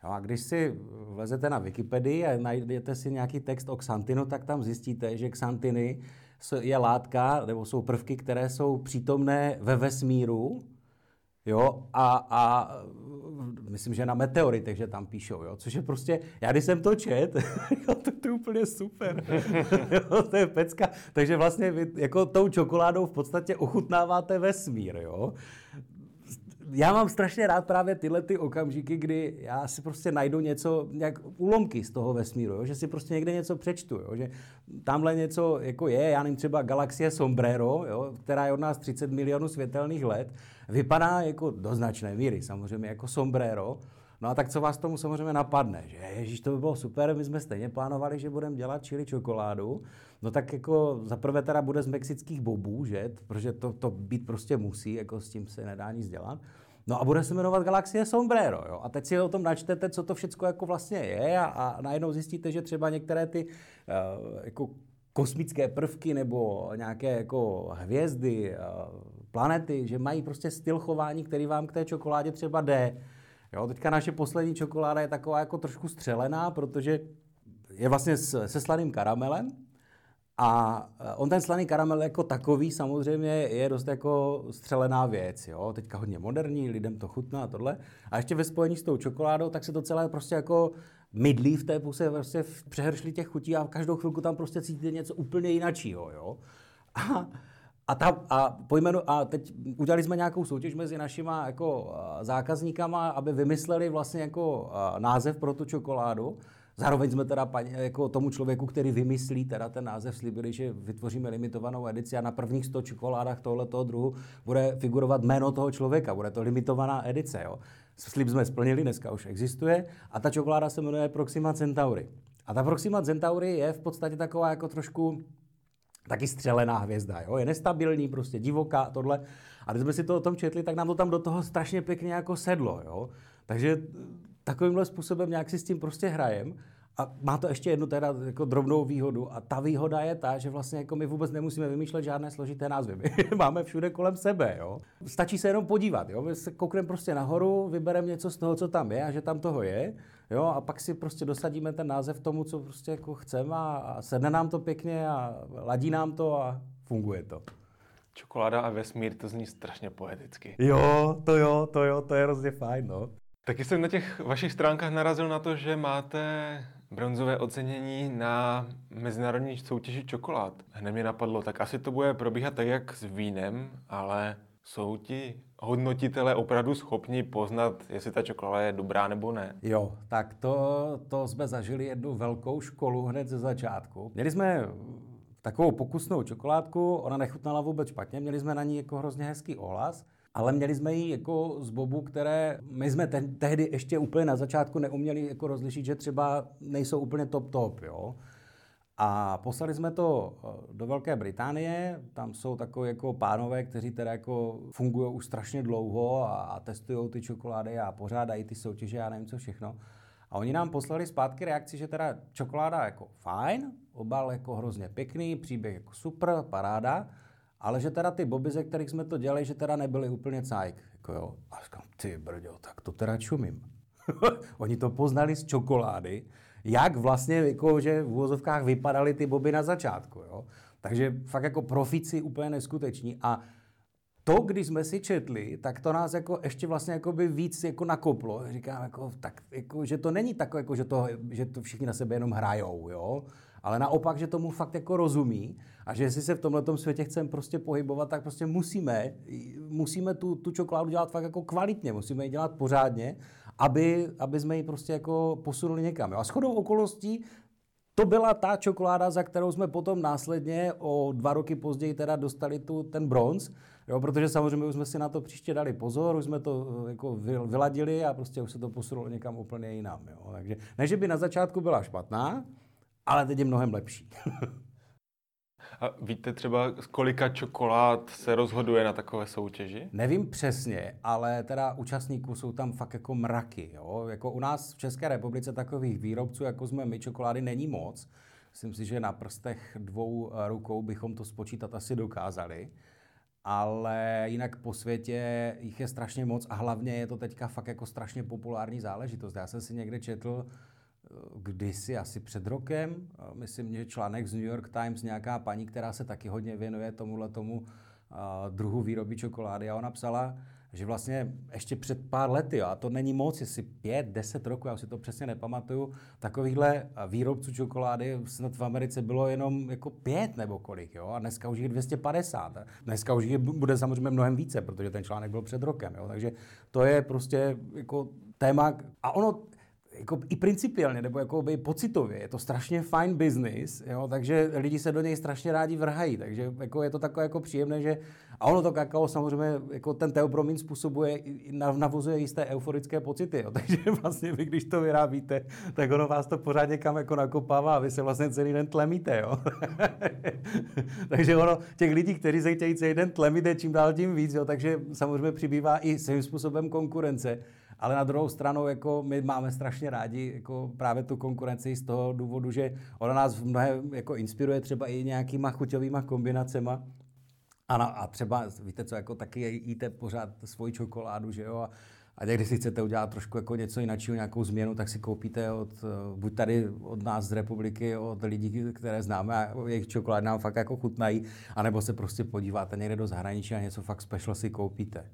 B: Jo, a když si vlezete na Wikipedii a najdete si nějaký text o xantinu, tak tam zjistíte, že xantiny je látka, nebo jsou prvky, které jsou přítomné ve vesmíru, Jo, a, a myslím, že na meteoritech, že tam píšou, jo, což je prostě, já když jsem to čet, to, to je úplně super, jo, to je pecka, takže vlastně vy jako tou čokoládou v podstatě ochutnáváte vesmír, jo, já mám strašně rád právě tyhle ty okamžiky, kdy já si prostě najdu něco, nějak úlomky z toho vesmíru, jo? že si prostě někde něco přečtu, jo? že tamhle něco jako je, já nevím, třeba galaxie Sombrero, jo? která je od nás 30 milionů světelných let, vypadá jako do značné míry, samozřejmě jako Sombrero, No a tak co vás tomu samozřejmě napadne, že ježíš, to by bylo super, my jsme stejně plánovali, že budeme dělat čili čokoládu, no tak jako za prvé teda bude z mexických bobů, že, protože to, to být prostě musí, jako s tím se nedá nic dělat. No a bude se jmenovat Galaxie Sombrero. Jo? A teď si o tom načtete, co to všechno jako vlastně je a, a najednou zjistíte, že třeba některé ty uh, jako kosmické prvky nebo nějaké jako hvězdy, uh, planety, že mají prostě styl chování, který vám k té čokoládě třeba jde. Jo, teďka naše poslední čokoláda je taková jako trošku střelená, protože je vlastně se slaným karamelem, a eh, on ten slaný karamel jako takový samozřejmě je dost jako střelená věc, jo. Teďka hodně moderní, lidem to chutná a tohle. A ještě ve spojení s tou čokoládou, tak se to celé prostě jako mydlí v té puse prostě v přehršli těch chutí a každou chvilku tam prostě cítíte něco úplně jináčího, jo. A, a, ta, a, pojmenu, a teď udělali jsme nějakou soutěž mezi našima jako eh, zákazníkama, aby vymysleli vlastně jako eh, název pro tu čokoládu. Zároveň jsme teda paní, jako tomu člověku, který vymyslí teda ten název, slíbili, že vytvoříme limitovanou edici a na prvních 100 čokoládách tohoto druhu bude figurovat jméno toho člověka, bude to limitovaná edice. Jo. Slib jsme splnili, dneska už existuje a ta čokoláda se jmenuje Proxima Centauri. A ta Proxima Centauri je v podstatě taková jako trošku taky střelená hvězda, jo? je nestabilní, prostě divoká tohle. A když jsme si to o tom četli, tak nám to tam do toho strašně pěkně jako sedlo. Jo? Takže takovýmhle způsobem nějak si s tím prostě hrajem. A má to ještě jednu teda jako drobnou výhodu a ta výhoda je ta, že vlastně jako my vůbec nemusíme vymýšlet žádné složité názvy. My máme všude kolem sebe, jo. Stačí se jenom podívat, jo. My se koukneme prostě nahoru, vybereme něco z toho, co tam je a že tam toho je, jo. A pak si prostě dosadíme ten název tomu, co prostě jako chceme a, a sedne nám to pěkně a ladí nám to a funguje to.
A: Čokoláda a vesmír, to zní strašně poeticky.
B: Jo, to jo, to jo, to je hrozně fajn, no.
A: Taky jsem na těch vašich stránkách narazil na to, že máte bronzové ocenění na mezinárodní soutěži čokolád. Hned mě napadlo, tak asi to bude probíhat tak, jak s vínem, ale jsou ti hodnotitelé opravdu schopni poznat, jestli ta čokoláda je dobrá nebo ne?
B: Jo, tak to, to jsme zažili jednu velkou školu hned ze začátku. Měli jsme takovou pokusnou čokoládku, ona nechutnala vůbec špatně, měli jsme na ní jako hrozně hezký ohlas, ale měli jsme ji jako z bobu, které my jsme te- tehdy ještě úplně na začátku neuměli jako rozlišit, že třeba nejsou úplně top top, jo. A poslali jsme to eh, do Velké Británie, tam jsou takové jako pánové, kteří teda jako fungují už strašně dlouho a, testují ty čokolády a pořádají ty soutěže a nevím co všechno. A oni nám poslali zpátky reakci, že teda čokoláda jako fajn, obal jako hrozně pěkný, příběh jako super, paráda, ale že teda ty boby, ze kterých jsme to dělali, že teda nebyly úplně cajk. Jako jo. A říkám, ty brďo, tak to teda čumím. Oni to poznali z čokolády, jak vlastně, jako, že v úvozovkách vypadaly ty boby na začátku. Jo? Takže fakt jako profici úplně neskuteční. A to, když jsme si četli, tak to nás jako ještě vlastně jako by víc jako nakoplo. Říkám, jako, tak, jako, že to není takové, jako, že, to, že to všichni na sebe jenom hrajou, jo? Ale naopak, že tomu fakt jako rozumí a že jestli se v tomhle světě chceme prostě pohybovat, tak prostě musíme, musíme tu, tu čokoládu dělat fakt jako kvalitně, musíme ji dělat pořádně, aby, aby jsme ji prostě jako posunuli někam. Jo? A shodou okolností to byla ta čokoláda, za kterou jsme potom následně o dva roky později teda dostali tu, ten bronz, jo, protože samozřejmě už jsme si na to příště dali pozor, už jsme to jako vyladili a prostě už se to posunulo někam úplně jinam. Jo. Takže ne, že by na začátku byla špatná, ale teď je mnohem lepší.
A: A víte třeba, z kolika čokolád se rozhoduje na takové soutěži?
B: Nevím přesně, ale teda účastníků jsou tam fakt jako mraky. Jo? Jako u nás v České republice takových výrobců, jako jsme my, čokolády není moc. Myslím si, že na prstech dvou rukou bychom to spočítat asi dokázali. Ale jinak po světě jich je strašně moc a hlavně je to teďka fakt jako strašně populární záležitost. Já jsem si někde četl, kdysi asi před rokem, myslím, že článek z New York Times, nějaká paní, která se taky hodně věnuje tomuhle tomu druhu výroby čokolády a ona psala, že vlastně ještě před pár lety, jo, a to není moc, jestli pět, deset roků, já si to přesně nepamatuju, takovýchhle výrobců čokolády snad v Americe bylo jenom jako pět nebo kolik, jo, a dneska už je 250. Dneska už je bude samozřejmě mnohem více, protože ten článek byl před rokem, jo, takže to je prostě jako téma, a ono, jako i principiálně, nebo jako by pocitově, je to strašně fajn business, jo, takže lidi se do něj strašně rádi vrhají, takže jako je to takové jako příjemné, že a ono to kakao samozřejmě, jako ten teobromín způsobuje, navozuje jisté euforické pocity, jo, takže vlastně vy, když to vyrábíte, tak ono vás to pořád někam jako nakopává a vy se vlastně celý den tlemíte, jo. takže ono, těch lidí, kteří se chtějí celý den tlemit, je čím dál tím víc, jo, takže samozřejmě přibývá i svým způsobem konkurence. Ale na druhou stranu jako my máme strašně rádi jako právě tu konkurenci z toho důvodu, že ona nás v mnohé jako inspiruje třeba i nějakýma chuťovýma kombinacema. A, na, a třeba, víte co, jako taky jíte pořád svoji čokoládu, že jo, a, a někdy si chcete udělat trošku jako něco jiného, nějakou změnu, tak si koupíte od, buď tady od nás z republiky, od lidí, které známe a jejich čokolády nám fakt jako chutnají, anebo se prostě podíváte někde do zahraničí a něco fakt special si koupíte.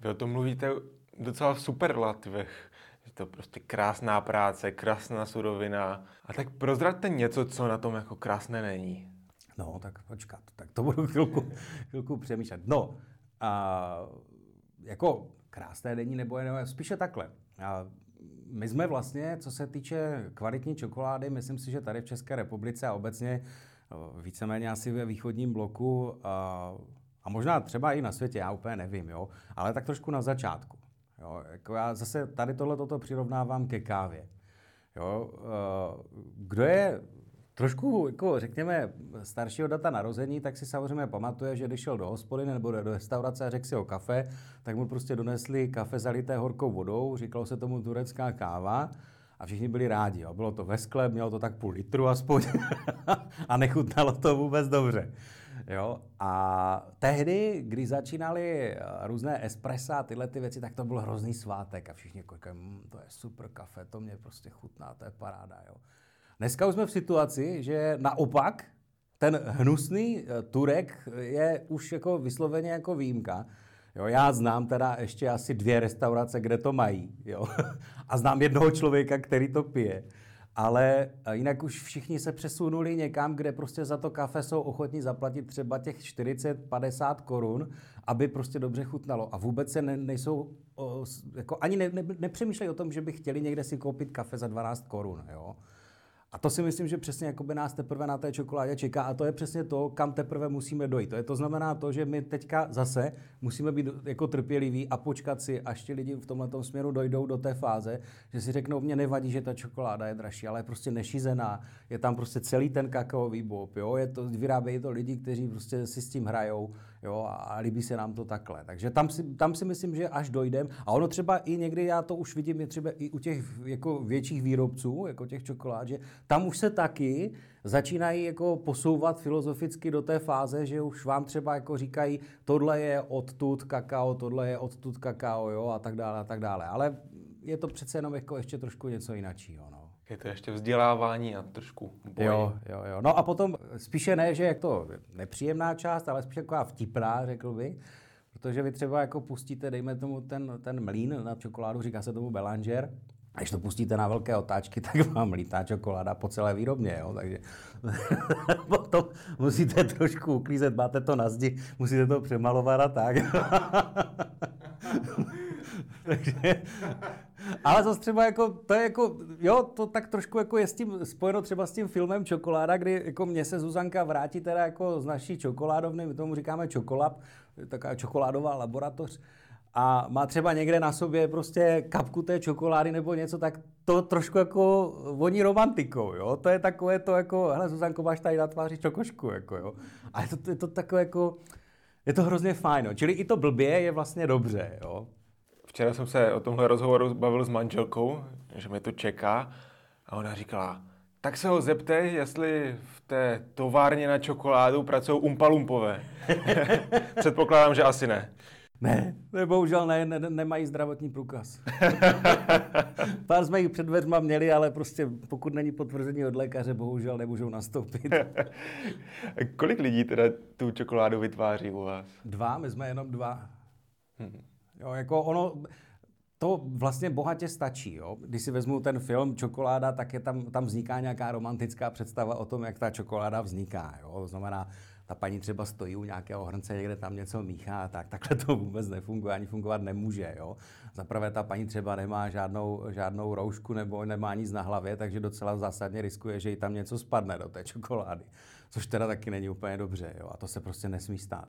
A: Vy o tom mluvíte docela v superlativech. Je to prostě krásná práce, krásná surovina. A tak prozraďte něco, co na tom jako krásné není.
B: No, tak počkat, tak to budu chvilku, chvilku přemýšlet. No, a jako krásné není, nebo je, spíše takhle. A my jsme vlastně, co se týče kvalitní čokolády, myslím si, že tady v České republice a obecně víceméně asi ve východním bloku a, a možná třeba i na světě, já úplně nevím, jo, ale tak trošku na začátku. Jo, jako já zase tady tohle toto přirovnávám ke kávě. Jo, eh, kdo je trošku, jako řekněme, staršího data narození, tak si samozřejmě pamatuje, že když šel do hospody nebo do restaurace a řekl si o kafe, tak mu prostě donesli kafe zalité horkou vodou, říkalo se tomu turecká káva a všichni byli rádi. Jo. Bylo to ve sklep, mělo to tak půl litru aspoň a nechutnalo to vůbec dobře. Jo? A tehdy, když začínali eh, různé espressa a tyhle ty věci, tak to byl hrozný svátek a všichni říkali, mmm, to je super kafe, to mě prostě chutná, to je paráda. Jo? Dneska už jsme v situaci, že naopak ten hnusný eh, Turek je už jako vysloveně jako výjimka. Jo, já znám teda ještě asi dvě restaurace, kde to mají. Jo? A znám jednoho člověka, který to pije ale jinak už všichni se přesunuli někam, kde prostě za to kafe jsou ochotní zaplatit třeba těch 40-50 korun, aby prostě dobře chutnalo. A vůbec se ne, nejsou, o, jako ani ne, ne, nepřemýšlejí o tom, že by chtěli někde si koupit kafe za 12 korun. Jo? A to si myslím, že přesně jako by nás teprve na té čokoládě čeká a to je přesně to, kam teprve musíme dojít. To, je, to znamená to, že my teďka zase musíme být jako trpěliví a počkat si, až ti lidi v tomhle směru dojdou do té fáze, že si řeknou, mě nevadí, že ta čokoláda je dražší, ale je prostě nešizená, je tam prostě celý ten kakaový bob, jo? Je to, vyrábějí to lidi, kteří prostě si s tím hrajou jo? a líbí se nám to takhle. Takže tam si, tam si myslím, že až dojdem, a ono třeba i někdy, já to už vidím, je třeba i u těch jako větších výrobců, jako těch čokolád, že tam už se taky začínají jako posouvat filozoficky do té fáze, že už vám třeba jako říkají, tohle je odtud kakao, tohle je odtud kakao, jo, a tak dále, a tak dále. Ale je to přece jenom jako ještě trošku něco jiného, no.
A: Je to ještě vzdělávání a trošku boj.
B: Jo, jo, jo. No a potom spíše ne, že je to nepříjemná část, ale spíše taková vtipná, řekl bych. Protože vy třeba jako pustíte, dejme tomu ten, ten mlín na čokoládu, říká se tomu Belanger, a když to pustíte na velké otáčky, tak vám lítá čokoláda po celé výrobně, jo? takže potom musíte trošku uklízet, máte to na zdi, musíte to přemalovat a tak. takže, ale zase třeba jako, to je jako, jo, to tak trošku jako je s tím spojeno třeba s tím filmem Čokoláda, kdy jako mě se Zuzanka vrátí teda jako z naší čokoládovny, my tomu říkáme čokolab, taková čokoládová laboratoř, a má třeba někde na sobě prostě kapku té čokolády nebo něco, tak to trošku jako voní romantikou, jo. To je takové to jako, hele Zuzanko, máš tady na tváři čokošku, jako jo. A je to, je to takové jako, je to hrozně fajn, jo. Čili i to blbě je vlastně dobře, jo.
A: Včera jsem se o tomhle rozhovoru bavil s manželkou, že mě to čeká a ona říkala, tak se ho zeptej, jestli v té továrně na čokoládu pracují umpalumpové. Předpokládám, že asi ne.
B: Ne, ne bohužel ne, ne, nemají zdravotní průkaz. Pár jsme jich před dveřma měli, ale prostě pokud není potvrzení od lékaře, bohužel nemůžou nastoupit.
A: Kolik lidí teda tu čokoládu vytváří u vás?
B: Dva, my jsme jenom dva. Hmm. Jo, jako ono, to vlastně bohatě stačí. Jo? Když si vezmu ten film Čokoláda, tak je tam, tam vzniká nějaká romantická představa o tom, jak ta čokoláda vzniká. Jo? To znamená, ta paní třeba stojí u nějakého hrnce, někde tam něco míchá, tak takhle to vůbec nefunguje, ani fungovat nemůže. Jo? Zaprvé ta paní třeba nemá žádnou, žádnou roušku nebo nemá nic na hlavě, takže docela zásadně riskuje, že jí tam něco spadne do té čokolády. Což teda taky není úplně dobře. Jo? A to se prostě nesmí stát.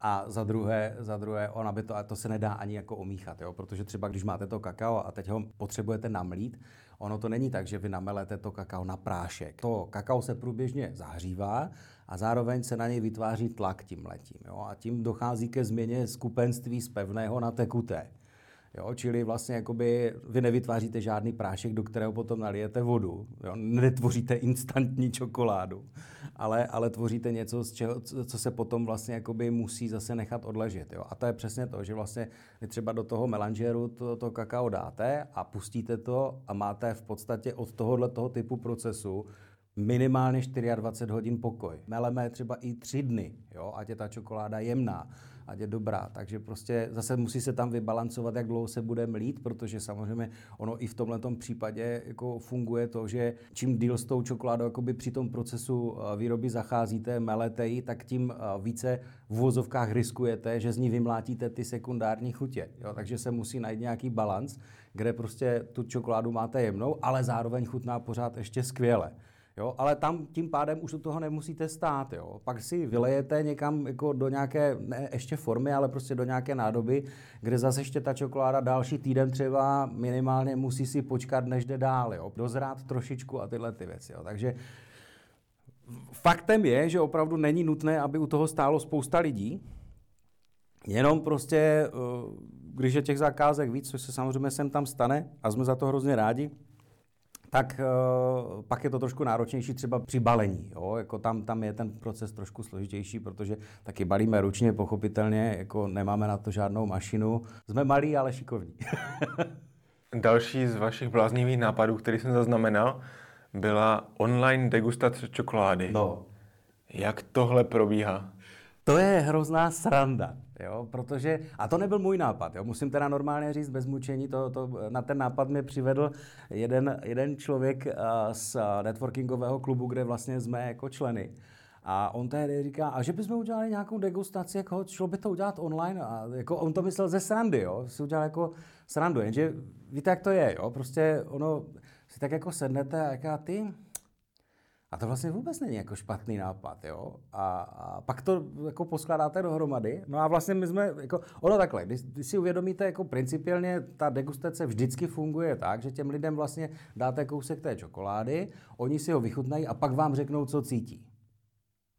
B: A za druhé, za druhé, ona by to, a to se nedá ani jako omíchat, jo? protože třeba když máte to kakao a teď ho potřebujete namlít, ono to není tak, že vy namelete to kakao na prášek. To kakao se průběžně zahřívá a zároveň se na něj vytváří tlak tím letím. Jo? A tím dochází ke změně skupenství z pevného na tekuté. Jo, čili vlastně jakoby vy nevytváříte žádný prášek, do kterého potom nalijete vodu. Jo, netvoříte instantní čokoládu, ale, ale tvoříte něco, z čeho, co se potom vlastně jakoby musí zase nechat odležet. Jo. A to je přesně to, že vlastně vy třeba do toho melanžéru to, to kakao dáte a pustíte to a máte v podstatě od tohohle toho typu procesu minimálně 24 hodin pokoj. Meleme třeba i tři dny, jo, ať je ta čokoláda jemná ať je dobrá. Takže prostě zase musí se tam vybalancovat, jak dlouho se bude mlít, protože samozřejmě ono i v tomhle případě jako funguje to, že čím díl s tou čokoládou jakoby při tom procesu eh, výroby zacházíte, melete ji, tak tím eh, více v vozovkách riskujete, že z ní vymlátíte ty sekundární chutě. Jo? Takže se musí najít nějaký balans, kde prostě tu čokoládu máte jemnou, ale zároveň chutná pořád ještě skvěle. Jo, ale tam tím pádem už u toho nemusíte stát. Jo. Pak si vylejete někam jako do nějaké, ne ještě formy, ale prostě do nějaké nádoby, kde zase ještě ta čokoláda další týden třeba minimálně musí si počkat, než jde dál. Jo. Dozrát trošičku a tyhle ty věci. Jo. Takže faktem je, že opravdu není nutné, aby u toho stálo spousta lidí, jenom prostě, eh, když je těch zakázek víc, což se samozřejmě sem tam stane a jsme za to hrozně rádi, tak uh, pak je to trošku náročnější třeba při balení. Jo? Jako tam, tam je ten proces trošku složitější, protože taky balíme ručně, pochopitelně, jako nemáme na to žádnou mašinu. Jsme malí, ale šikovní.
A: Další z vašich bláznivých nápadů, který jsem zaznamenal, byla online degustace čokolády.
B: No.
A: Jak tohle probíhá?
B: To je hrozná sranda. Jo, protože, a to nebyl můj nápad, jo, musím teda normálně říct bez mučení, to, to, na ten nápad mě přivedl jeden, jeden člověk uh, z networkingového klubu, kde vlastně jsme jako členy. A on tehdy říká, a že bychom udělali nějakou degustaci, jako šlo by to udělat online. A jako on to myslel ze srandy, jo, si udělal jako srandu, jenže víte, jak to je, jo, prostě ono si tak jako sednete a jaká ty, a to vlastně vůbec není jako špatný nápad, jo. A, a pak to jako poskládáte dohromady. No a vlastně my jsme, jako, ono takhle, když, když si uvědomíte, jako principiálně ta degustace vždycky funguje tak, že těm lidem vlastně dáte kousek té čokolády, oni si ho vychutnají a pak vám řeknou, co cítí.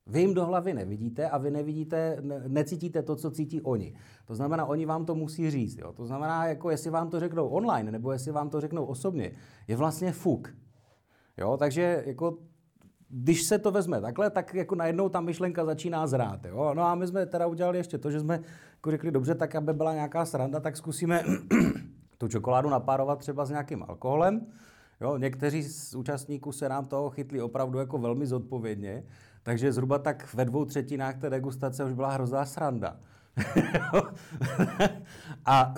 B: Vy jim do hlavy nevidíte a vy nevidíte, ne, necítíte to, co cítí oni. To znamená, oni vám to musí říct. Jo? To znamená, jako jestli vám to řeknou online nebo jestli vám to řeknou osobně, je vlastně fuk. Jo? Takže jako když se to vezme takhle, tak jako najednou ta myšlenka začíná zrát. Jo? No a my jsme teda udělali ještě to, že jsme jako řekli, dobře, tak aby byla nějaká sranda, tak zkusíme tu čokoládu napárovat třeba s nějakým alkoholem. Jo? Někteří z účastníků se nám toho chytli opravdu jako velmi zodpovědně, takže zhruba tak ve dvou třetinách té degustace už byla hrozná sranda. a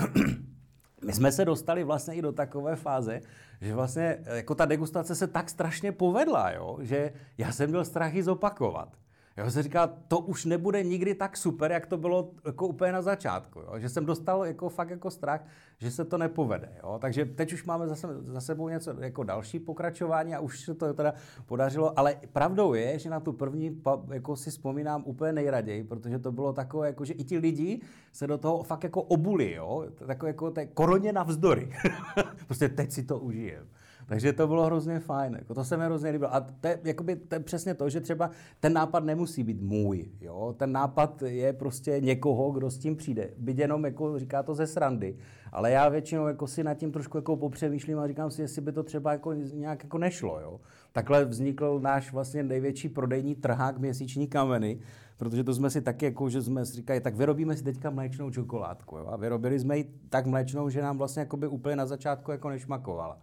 B: my jsme se dostali vlastně i do takové fáze, že vlastně jako ta degustace se tak strašně povedla, jo, že já jsem měl strach ji zopakovat. Já jsem říkal, to už nebude nikdy tak super, jak to bylo jako úplně na začátku. Jo? Že jsem dostal jako fakt jako strach, že se to nepovede. Jo? Takže teď už máme zase, za sebou něco jako další pokračování a už se to teda podařilo. Ale pravdou je, že na tu první jako si vzpomínám úplně nejraději, protože to bylo takové, jako, že i ti lidi se do toho fakt jako obuli. Jo? Takové jako té koroně navzdory. prostě teď si to užijem. Takže to bylo hrozně fajn. Jako to se mi hrozně líbilo. A to je, jakoby, to je přesně to, že třeba ten nápad nemusí být můj. Jo? Ten nápad je prostě někoho, kdo s tím přijde. Byť jenom jako říká to ze srandy. Ale já většinou jako si nad tím trošku jako popřemýšlím a říkám si, jestli by to třeba jako nějak jako nešlo. Jo? Takhle vznikl náš vlastně největší prodejní trhák měsíční kameny, protože to jsme si taky jako, že jsme si říkali, tak vyrobíme si teďka mléčnou čokoládku. Jo? A vyrobili jsme ji tak mléčnou, že nám vlastně jako by úplně na začátku jako nešmakovala.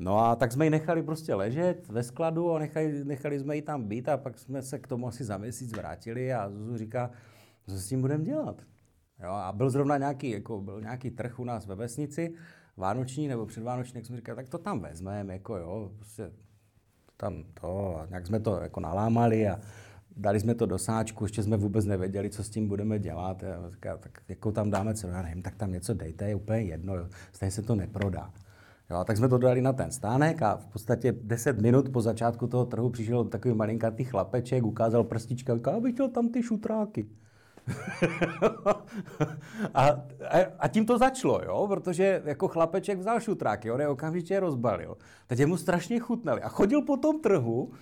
B: No a tak jsme ji nechali prostě ležet ve skladu a nechali, nechali jsme ji tam být a pak jsme se k tomu asi za měsíc vrátili a Zuzu říká, co s tím budeme dělat? Jo, a byl zrovna nějaký, jako byl nějaký trh u nás ve vesnici, vánoční nebo předvánoční, jak jsme říkali, tak to tam vezmeme, jako jo, prostě tam to, a nějak jsme to jako nalámali a dali jsme to do sáčku, ještě jsme vůbec nevěděli, co s tím budeme dělat. A říká, tak jako tam dáme co, já nevím, tak tam něco dejte, je úplně jedno, stejně se to neprodá. Jo, tak jsme to dali na ten stánek a v podstatě 10 minut po začátku toho trhu přišel takový malinkatý chlapeček, ukázal prstička, říká, abych chtěl tam ty šutráky. a, a, a, tím to začalo, jo? protože jako chlapeček vzal šutráky, on je okamžitě rozbalil. Teď mu strašně chutnali a chodil po tom trhu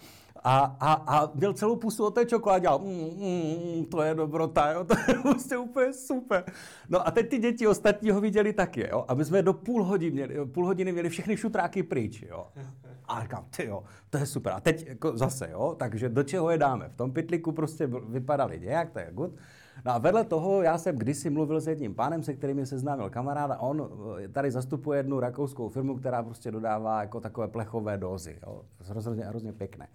B: a, a, a měl celou pusu od té čokolády a mm, mm, to je dobrota, jo? to je prostě úplně super. No a teď ty děti ostatní ho viděli taky, jo? a my jsme do půl hodiny měli, půl hodiny měli všechny šutráky pryč. Jo? A říkám, ty jo, to je super. A teď jako zase, jo, takže do čeho je dáme? V tom pytliku prostě vypadali nějak, to je good. No a vedle toho já jsem kdysi mluvil s jedním pánem, se kterým je seznámil kamarád a on eh, tady zastupuje jednu rakouskou firmu, která prostě dodává jako takové plechové dózy. Jo. Hrozně, hrozně pěkné.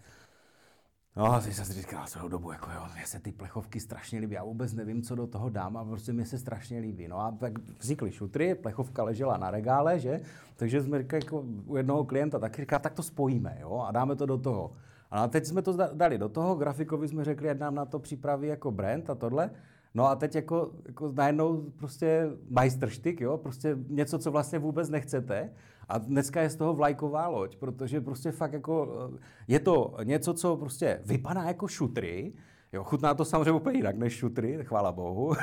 B: No a jsem si říkal svou dobu, jako jo, mně se ty plechovky strašně líbí, já vůbec nevím, co do toho dám a prostě mi se strašně líbí. No a tak vznikly šutry, plechovka ležela na regále, že? Takže jsme říkali jako u jednoho klienta, tak říká, tak to spojíme, jo, a dáme to do toho. A teď jsme to dali do toho, grafikovi jsme řekli, ať nám na to připraví jako brand a tohle. No a teď jako, jako najednou prostě majstrštyk, jo, prostě něco, co vlastně vůbec nechcete. A dneska je z toho vlajková loď, protože prostě fakt jako je to něco, co prostě vypadá jako šutry, Jo, chutná to samozřejmě úplně jinak než šutry, chvála bohu.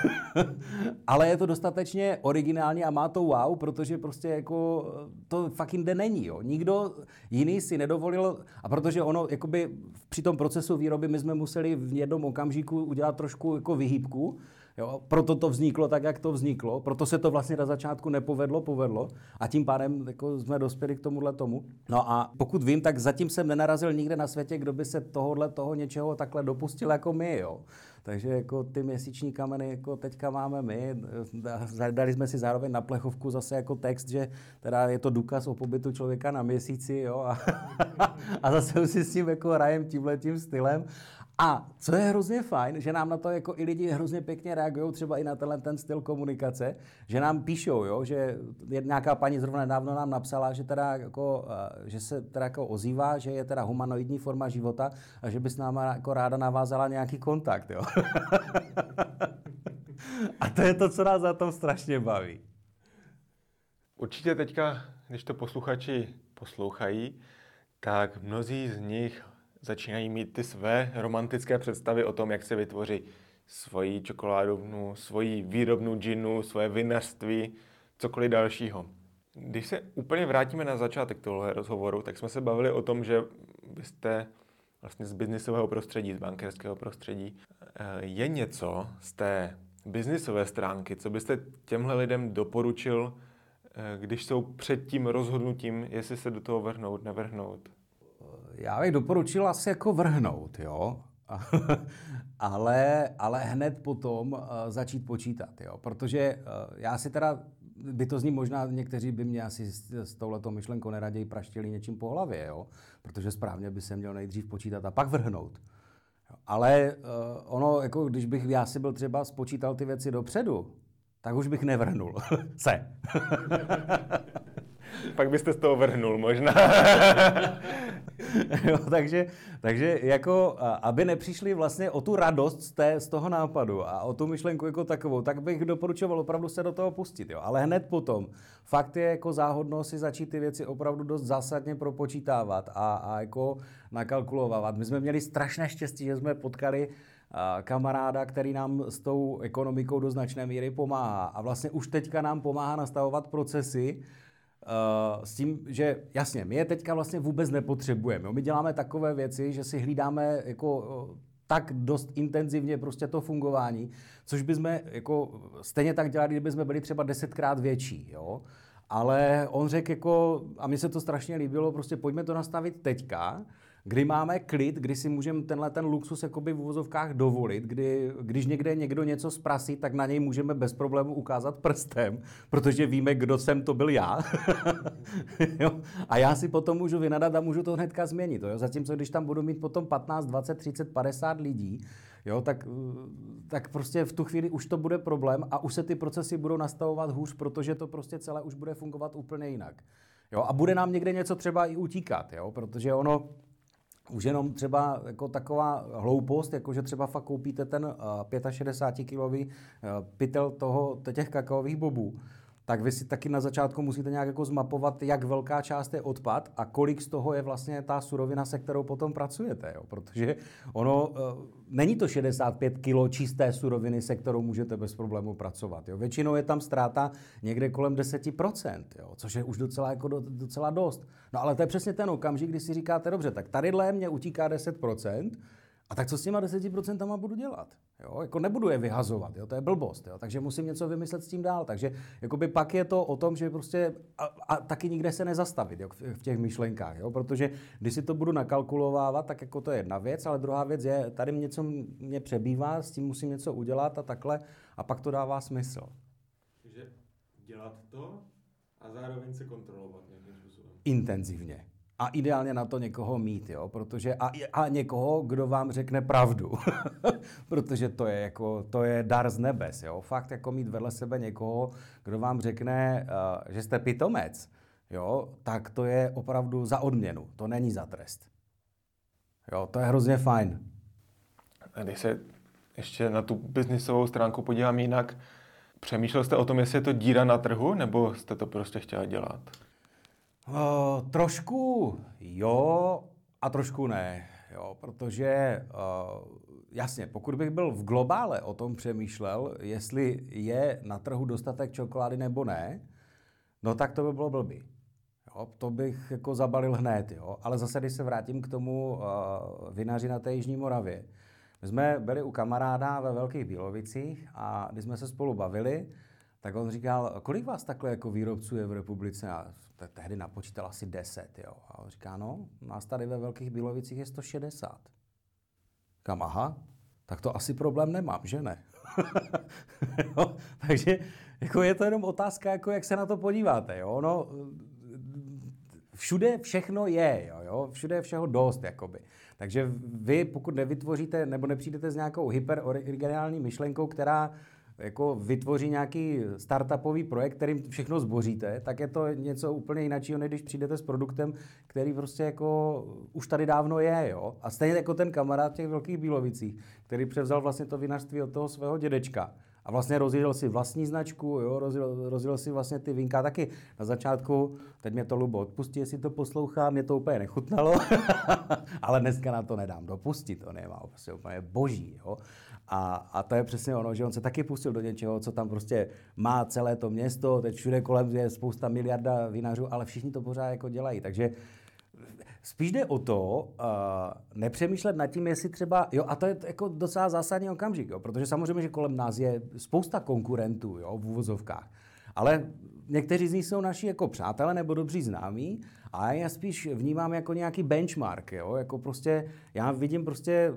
B: Ale je to dostatečně originální a má to wow, protože prostě jako to fakt jinde není. Jo. Nikdo jiný si nedovolil, a protože ono, jakoby při tom procesu výroby my jsme museli v jednom okamžiku udělat trošku jako vyhýbku, Jo? Proto to vzniklo tak, jak to vzniklo, proto se to vlastně na začátku nepovedlo, povedlo a tím pádem jako jsme dospěli k tomuhle tomu. No a pokud vím, tak zatím jsem nenarazil nikde na světě, kdo by se tohohle toho něčeho takhle dopustil jako my. Jo? Takže jako ty měsíční kameny jako teďka máme my. Dali jsme si zároveň na plechovku zase jako text, že teda je to důkaz o pobytu člověka na měsíci jo? A, a zase si s tím jako rajem tímhle tím stylem. A co je hrozně fajn, že nám na to jako i lidi hrozně pěkně reagují, třeba i na tenhle ten styl komunikace, že nám píšou, jo, že nějaká paní zrovna nedávno nám napsala, že, teda jako, že se teda jako ozývá, že je teda humanoidní forma života a že by s náma jako ráda navázala nějaký kontakt. Jo. a to je to, co nás za tom strašně baví.
A: Určitě teďka, když to posluchači poslouchají, tak mnozí z nich začínají mít ty své romantické představy o tom, jak se vytvoří svoji čokoládovnu, svoji výrobnu džinu, svoje vinařství, cokoliv dalšího. Když se úplně vrátíme na začátek tohle rozhovoru, tak jsme se bavili o tom, že vy jste vlastně z biznisového prostředí, z bankerského prostředí. Eh, je něco z té biznisové stránky, co byste těmhle lidem doporučil, eh, když jsou před tím rozhodnutím, jestli se do toho vrhnout, nevrhnout?
B: Já bych doporučil asi jako vrhnout, jo. ale, ale hned potom uh, začít počítat, jo. Protože uh, já si teda, by to zní možná, někteří by mě asi s, s touhletou myšlenkou neraději praštili něčím po hlavě, jo. Protože správně by se měl nejdřív počítat a pak vrhnout. Ale uh, ono, jako když bych já si byl třeba spočítal ty věci dopředu, tak už bych nevrhnul se.
A: Pak byste z toho vrhnul možná.
B: jo, takže, takže jako, aby nepřišli vlastně o tu radost z, té, z toho nápadu a o tu myšlenku jako takovou, tak bych doporučoval opravdu se do toho pustit. Jo. Ale hned potom, fakt je jako záhodno si začít ty věci opravdu dost zásadně propočítávat a, a jako nakalkulovat. My jsme měli strašné štěstí, že jsme potkali kamaráda, který nám s tou ekonomikou do značné míry pomáhá. A vlastně už teďka nám pomáhá nastavovat procesy, Uh, s tím, že jasně, my je teďka vlastně vůbec nepotřebujeme. My děláme takové věci, že si hlídáme jako uh, tak dost intenzivně prostě to fungování, což bychom jako stejně tak dělali, kdyby jsme byli třeba desetkrát větší, jo. Ale on řekl jako, a mně se to strašně líbilo, prostě pojďme to nastavit teďka, kdy máme klid, kdy si můžeme tenhle ten luxus jakoby v uvozovkách dovolit, kdy, když někde někdo něco zprasí, tak na něj můžeme bez problému ukázat prstem, protože víme, kdo jsem to byl já. jo? A já si potom můžu vynadat a můžu to hnedka změnit. Jo? Zatímco když tam budu mít potom 15, 20, 30, 50 lidí, jo, tak, tak prostě v tu chvíli už to bude problém a už se ty procesy budou nastavovat hůř, protože to prostě celé už bude fungovat úplně jinak. Jo, a bude nám někde něco třeba i utíkat, jo, protože ono, už jenom třeba jako taková hloupost, jako že třeba fakt koupíte ten uh, 65-kilový uh, pytel toho, těch kakaových bobů, tak vy si taky na začátku musíte nějak jako zmapovat, jak velká část je odpad a kolik z toho je vlastně ta surovina, se kterou potom pracujete. Jo? Protože ono, uh, není to 65 kg čisté suroviny, se kterou můžete bez problému pracovat. Jo? Většinou je tam ztráta někde kolem 10%, jo? což je už docela, jako do, docela dost. No ale to je přesně ten okamžik, kdy si říkáte, dobře, tak tadyhle mě utíká 10%, a tak co s těma 10% budu dělat? Jo? Jako nebudu je vyhazovat, jo? to je blbost, jo? takže musím něco vymyslet s tím dál. Takže jakoby pak je to o tom, že prostě a, a taky nikde se nezastavit jo? v těch myšlenkách, jo? protože když si to budu nakalkulovávat, tak jako to je jedna věc, ale druhá věc je, tady něco mě přebývá, s tím musím něco udělat a takhle a pak to dává smysl.
A: Takže dělat to a zároveň se kontrolovat nějakým způsobem.
B: Intenzivně a ideálně na to někoho mít, jo, protože a, a někoho, kdo vám řekne pravdu, protože to je jako, to je dar z nebes, jo, fakt jako mít vedle sebe někoho, kdo vám řekne, uh, že jste pitomec, jo, tak to je opravdu za odměnu, to není za trest. Jo, to je hrozně fajn.
A: A když se ještě na tu biznisovou stránku podívám jinak, přemýšlel jste o tom, jestli je to díra na trhu, nebo jste to prostě chtěla dělat?
B: Uh, trošku jo a trošku ne, jo, protože uh, jasně, pokud bych byl v globále o tom přemýšlel, jestli je na trhu dostatek čokolády nebo ne, no tak to by bylo blbý. Jo, to bych jako zabalil hned, jo. Ale zase, když se vrátím k tomu uh, vinaři na té Jižní Moravě. My jsme byli u kamaráda ve Velkých Bílovicích a když jsme se spolu bavili, tak on říkal, kolik vás takhle jako výrobců je v republice? A tehdy napočítal asi 10, jo. A on říká, no, nás tady ve Velkých Bílovicích je 160. Kam, aha, tak to asi problém nemám, že ne? jo, takže jako je to jenom otázka, jako jak se na to podíváte. Jo? No, všude všechno je, jo, jo? všude je všeho dost. Jakoby. Takže vy, pokud nevytvoříte nebo nepřijdete s nějakou hyperoriginální myšlenkou, která jako vytvoří nějaký startupový projekt, kterým všechno zboříte, tak je to něco úplně jiného, než když přijdete s produktem, který prostě jako už tady dávno je, jo. A stejně jako ten kamarád těch velkých bílovicích, který převzal vlastně to vinařství od toho svého dědečka. A vlastně rozjel si vlastní značku, jo, rozjel, rozjel si vlastně ty vinka taky. Na začátku, teď mě to Lubo odpustí, jestli to poslouchá, mě to úplně nechutnalo, ale dneska na to nedám dopustit, to nemá prostě úplně boží. Jo. A, a to je přesně ono, že on se taky pustil do něčeho, co tam prostě má celé to město, teď všude kolem je spousta miliarda vinařů, ale všichni to pořád jako dělají. Takže spíš jde o to, uh, nepřemýšlet nad tím, jestli třeba, jo, a to je jako docela zásadní okamžik, jo, protože samozřejmě, že kolem nás je spousta konkurentů, jo, v úvozovkách. Ale někteří z nich jsou naši jako přátelé nebo dobří známí a já spíš vnímám jako nějaký benchmark, jo? jako prostě, já vidím prostě,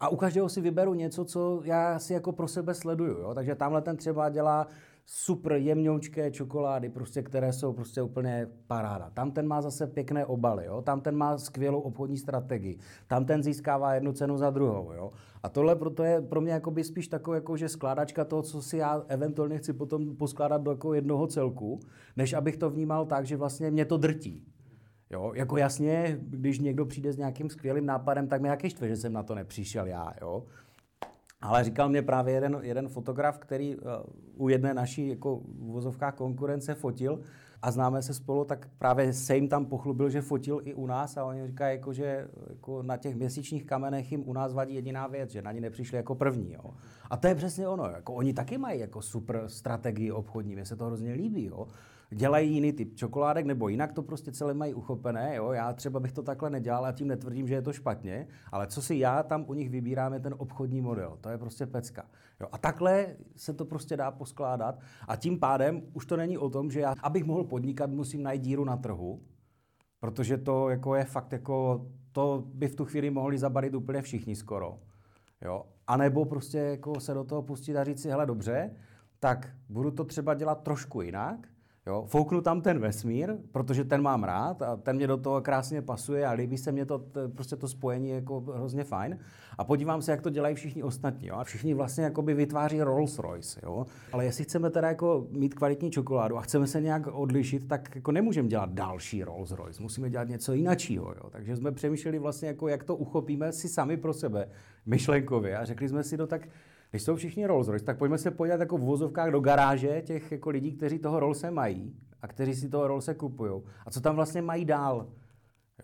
B: a u každého si vyberu něco, co já si jako pro sebe sleduju, jo? takže tamhle ten třeba dělá super jemňoučké čokolády, prostě, které jsou prostě úplně paráda. Tam ten má zase pěkné obaly, jo? tam ten má skvělou obchodní strategii, tam ten získává jednu cenu za druhou. Jo? A tohle proto je pro mě jakoby spíš takový, jako, že skládačka toho, co si já eventuálně chci potom poskládat do jako jednoho celku, než abych to vnímal tak, že vlastně mě to drtí. Jo, jako jasně, když někdo přijde s nějakým skvělým nápadem, tak mě taky štve, že jsem na to nepřišel já, jo. Ale říkal mě právě jeden, jeden fotograf, který uh, u jedné naší jako vozovká konkurence fotil a známe se spolu, tak právě se jim tam pochlubil, že fotil i u nás a oni říkají, jako, že jako na těch měsíčních kamenech jim u nás vadí jediná věc, že na ní nepřišli jako první. Jo. A to je přesně ono. Jako, oni taky mají jako super strategii obchodní, mně se to hrozně líbí. Jo dělají jiný typ čokoládek, nebo jinak to prostě celé mají uchopené. Jo? Já třeba bych to takhle nedělal a tím netvrdím, že je to špatně, ale co si já tam u nich vybírám, je ten obchodní model. To je prostě pecka. Jo? A takhle se to prostě dá poskládat a tím pádem už to není o tom, že já, abych mohl podnikat, musím najít díru na trhu, protože to jako je fakt jako, to by v tu chvíli mohli zabarit úplně všichni skoro. Jo? A nebo prostě jako se do toho pustit a říct si, hele dobře, tak budu to třeba dělat trošku jinak, Jo, fouknu tam ten vesmír, protože ten mám rád a ten mě do toho krásně pasuje a líbí se mě to, to prostě to spojení jako hrozně fajn. A podívám se, jak to dělají všichni ostatní. Jo? A všichni vlastně jakoby vytváří Rolls Royce. Jo? Ale jestli chceme teda jako mít kvalitní čokoládu a chceme se nějak odlišit, tak jako nemůžeme dělat další Rolls Royce. Musíme dělat něco jiného. Jo? Takže jsme přemýšleli vlastně, jako jak to uchopíme si sami pro sebe myšlenkově a řekli jsme si, no tak když jsou všichni Rolls Royce, tak pojďme se podívat jako v vozovkách do garáže těch jako lidí, kteří toho Rollse mají a kteří si toho Rollse kupují. A co tam vlastně mají dál.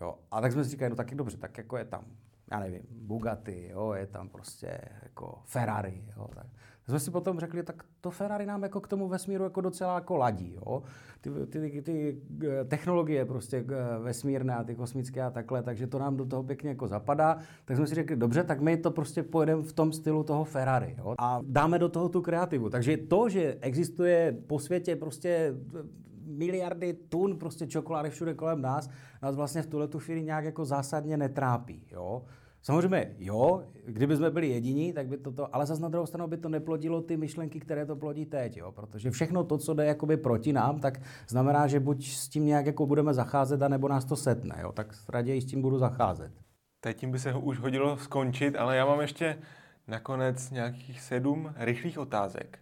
B: Jo. A tak jsme si říkali, no tak je dobře, tak jako je tam, já nevím, Bugatti, jo, je tam prostě jako Ferrari, jo, tak jsme si potom řekli, tak to Ferrari nám jako k tomu vesmíru jako docela jako ladí. Jo? Ty, ty, ty, ty eh, technologie prostě eh, vesmírné a ty kosmické a takhle, takže to nám do toho pěkně jako zapadá. Tak jsme si řekli, dobře, tak my to prostě pojedeme v tom stylu toho Ferrari. Jo? A dáme do toho tu kreativu. Takže to, že existuje po světě prostě eh, miliardy tun prostě čokolády všude kolem nás, nás vlastně v tuhle tu chvíli nějak jako zásadně netrápí. Jo? Samozřejmě, jo, kdyby jsme byli jediní, tak by to, to ale zase na druhou stranu by to neplodilo ty myšlenky, které to plodí teď, jo, protože všechno to, co jde jakoby proti nám, tak znamená, že buď s tím nějak jako budeme zacházet, anebo nás to setne, jo, tak raději s tím budu zacházet.
A: Teď tím by se už hodilo skončit, ale já mám ještě nakonec nějakých sedm rychlých otázek.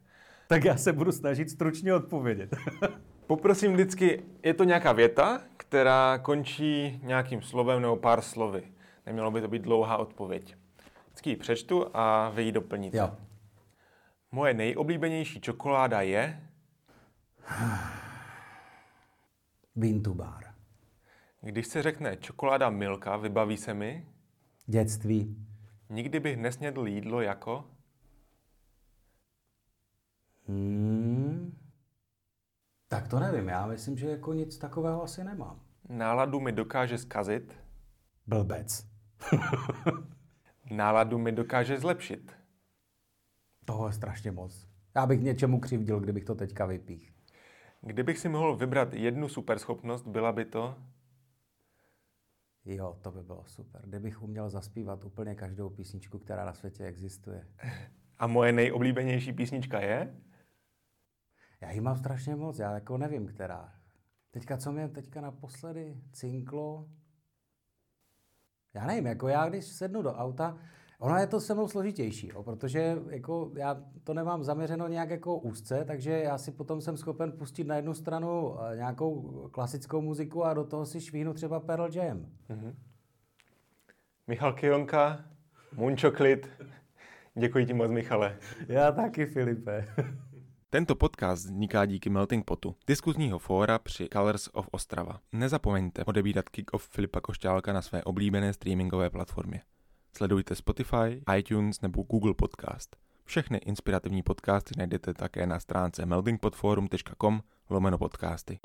B: Tak já se budu snažit stručně odpovědět.
A: Poprosím vždycky, je to nějaká věta, která končí nějakým slovem nebo pár slovy. Nemělo by to být dlouhá odpověď. Vždycky ji přečtu a vy ji doplníte.
B: Jo.
A: Moje nejoblíbenější čokoláda je...
B: Bar.
A: Když se řekne čokoláda Milka, vybaví se mi...
B: Dětství.
A: Nikdy bych nesnědl jídlo jako...
B: Hmm. Tak to nevím, já myslím, že jako nic takového asi nemám.
A: Náladu mi dokáže zkazit.
B: Blbec.
A: Náladu mi dokáže zlepšit.
B: Toho je strašně moc. Já bych něčemu křivdil, kdybych to teďka vypích.
A: Kdybych si mohl vybrat jednu superschopnost, byla by to...
B: Jo, to by bylo super. Kdybych uměl zaspívat úplně každou písničku, která na světě existuje.
A: A moje nejoblíbenější písnička je?
B: Já ji mám strašně moc, já jako nevím, která. Teďka, co mě teďka naposledy cinklo, já nevím, jako já, když sednu do auta, Ono je to se mnou složitější, jo, protože jako já to nemám zaměřeno nějak jako úzce, takže já si potom jsem schopen pustit na jednu stranu eh, nějakou klasickou muziku a do toho si švíhnu třeba Pearl Jam. Mm-hmm.
A: Michal Kionka, Munčoklit. Děkuji ti moc, Michale.
B: Já taky, Filipe.
A: Tento podcast vzniká díky Melting Potu, diskuzního fóra při Colors of Ostrava. Nezapomeňte odebírat kick-off Filipa Košťálka na své oblíbené streamingové platformě. Sledujte Spotify, iTunes nebo Google Podcast. Všechny inspirativní podcasty najdete také na stránce meltingpodforum.com lomeno podcasty.